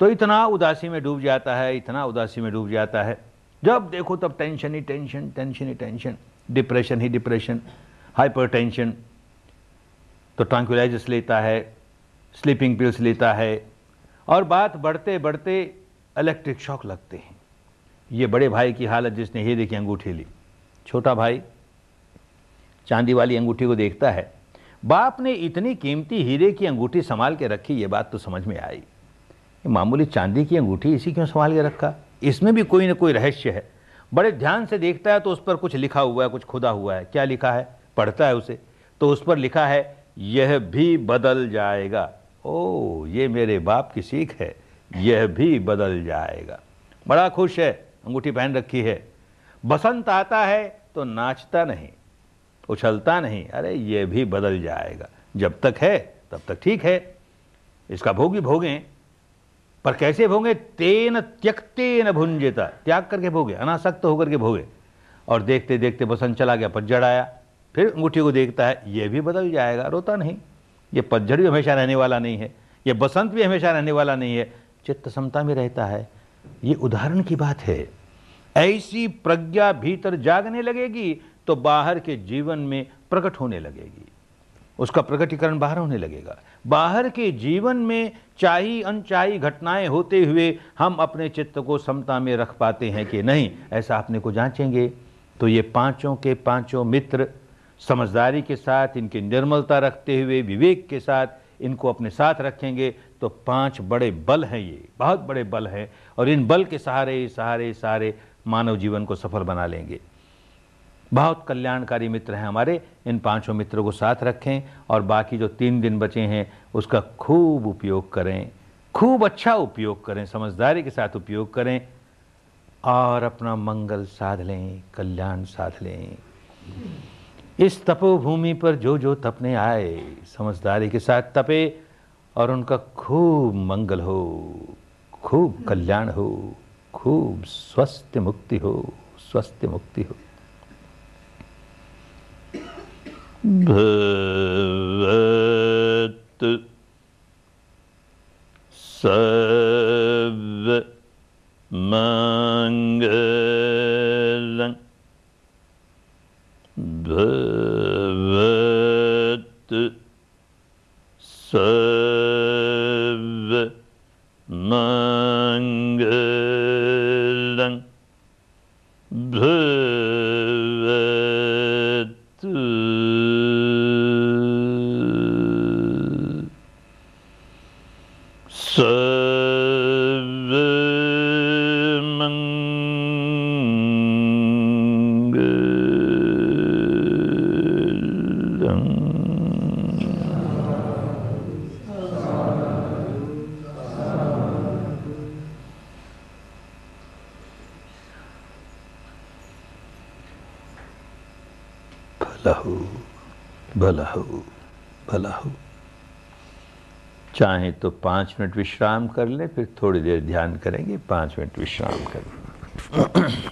तो इतना उदासी में डूब जाता है, इतना उदासी में डूब जाता है। जब देखो तब टेंशन ही टेंशन टेंशन ही टेंशन डिप्रेशन ही डिप्रेशन हाइपर टेंशन तो ट्रांकुलाइजर्स लेता है स्लीपिंग पिल्स लेता है और बात बढ़ते बढ़ते इलेक्ट्रिक शॉक लगते हैं। ये बड़े भाई की हालत जिसने ये देखी, अंगूठी ली। छोटा भाई चांदी वाली अंगूठी को देखता है। बाप ने इतनी कीमती हीरे की अंगूठी संभाल के रखी, ये बात तो समझ में आई। मामूली चांदी की अंगूठी इसी क्यों संभाल के रखा? इसमें भी कोई ना कोई रहस्य है। बड़े ध्यान से देखता है तो उस पर कुछ लिखा हुआ है, कुछ खुदा हुआ है। क्या लिखा है? पढ़ता है उसे। तो उस पर लिखा है, यह भी बदल जाएगा। ओ, ये मेरे बाप की सीख है। यह भी बदल जाएगा। बड़ा खुश है, अंगूठी पहन रखी है। बसंत आता है तो नाचता नहीं। उछलता नहीं। अरे, ये भी बदल जाएगा। जब तक है, तब तक ठीक है। इसका भोग भोगी। भोगें पर कैसे भोगे? तेन त्यक्तेन भुंजेता। त्याग करके भोगे, अनासक्त होकर के भोगे। और देखते देखते बसंत चला गया, पतझड़ आया। फिर अंगूठी को देखता है यह भी बदल जाएगा, रोता नहीं। ये पतझड़ भी हमेशा रहने वाला नहीं है। ये बसंत भी हमेशा रहने वाला नहीं है। चित्त समता में रहता है। ये उदाहरण की बात है। ऐसी प्रज्ञा भीतर जागने लगेगी तो बाहर के जीवन में प्रकट होने लगेगी। उसका प्रकटीकरण बाहर होने लगेगा। बाहर के जीवन में चाही अनचाही घटनाएँ होते हुए हम अपने चित्त को समता में रख पाते हैं कि नहीं, ऐसा अपने को जांचेंगे। तो ये पाँचों के पाँचों मित्र समझदारी के साथ, इनकी निर्मलता रखते हुए, विवेक के साथ इनको अपने साथ रखेंगे तो पाँच बड़े बल हैं ये, बहुत बड़े बल हैं। और इन बल के सहारे सहारे सहारे मानव जीवन को सफल बना लेंगे। बहुत कल्याणकारी मित्र हैं हमारे। इन पाँचों मित्रों को साथ रखें और बाकी जो तीन दिन बचे हैं, उसका खूब उपयोग करें। खूब अच्छा उपयोग करें, समझदारी के साथ उपयोग करें और अपना मंगल साध लें, कल्याण साध लें। इस तपोभूमि पर जो जो तपने आए, समझदारी के साथ तपे और उनका खूब मंगल हो, खूब कल्याण हो, खूब स्वस्थ मुक्ति हो, स्वस्थ मुक्ति हो। भवत् सर्व मङ्गलं भवत् सर्व मङ्गलं भवत् सर्वमङ्गलम् भला हो भला हो भला हो चाहे तो पाँच मिनट विश्राम कर लें, फिर थोड़ी देर ध्यान करेंगे, पाँच मिनट विश्राम कर।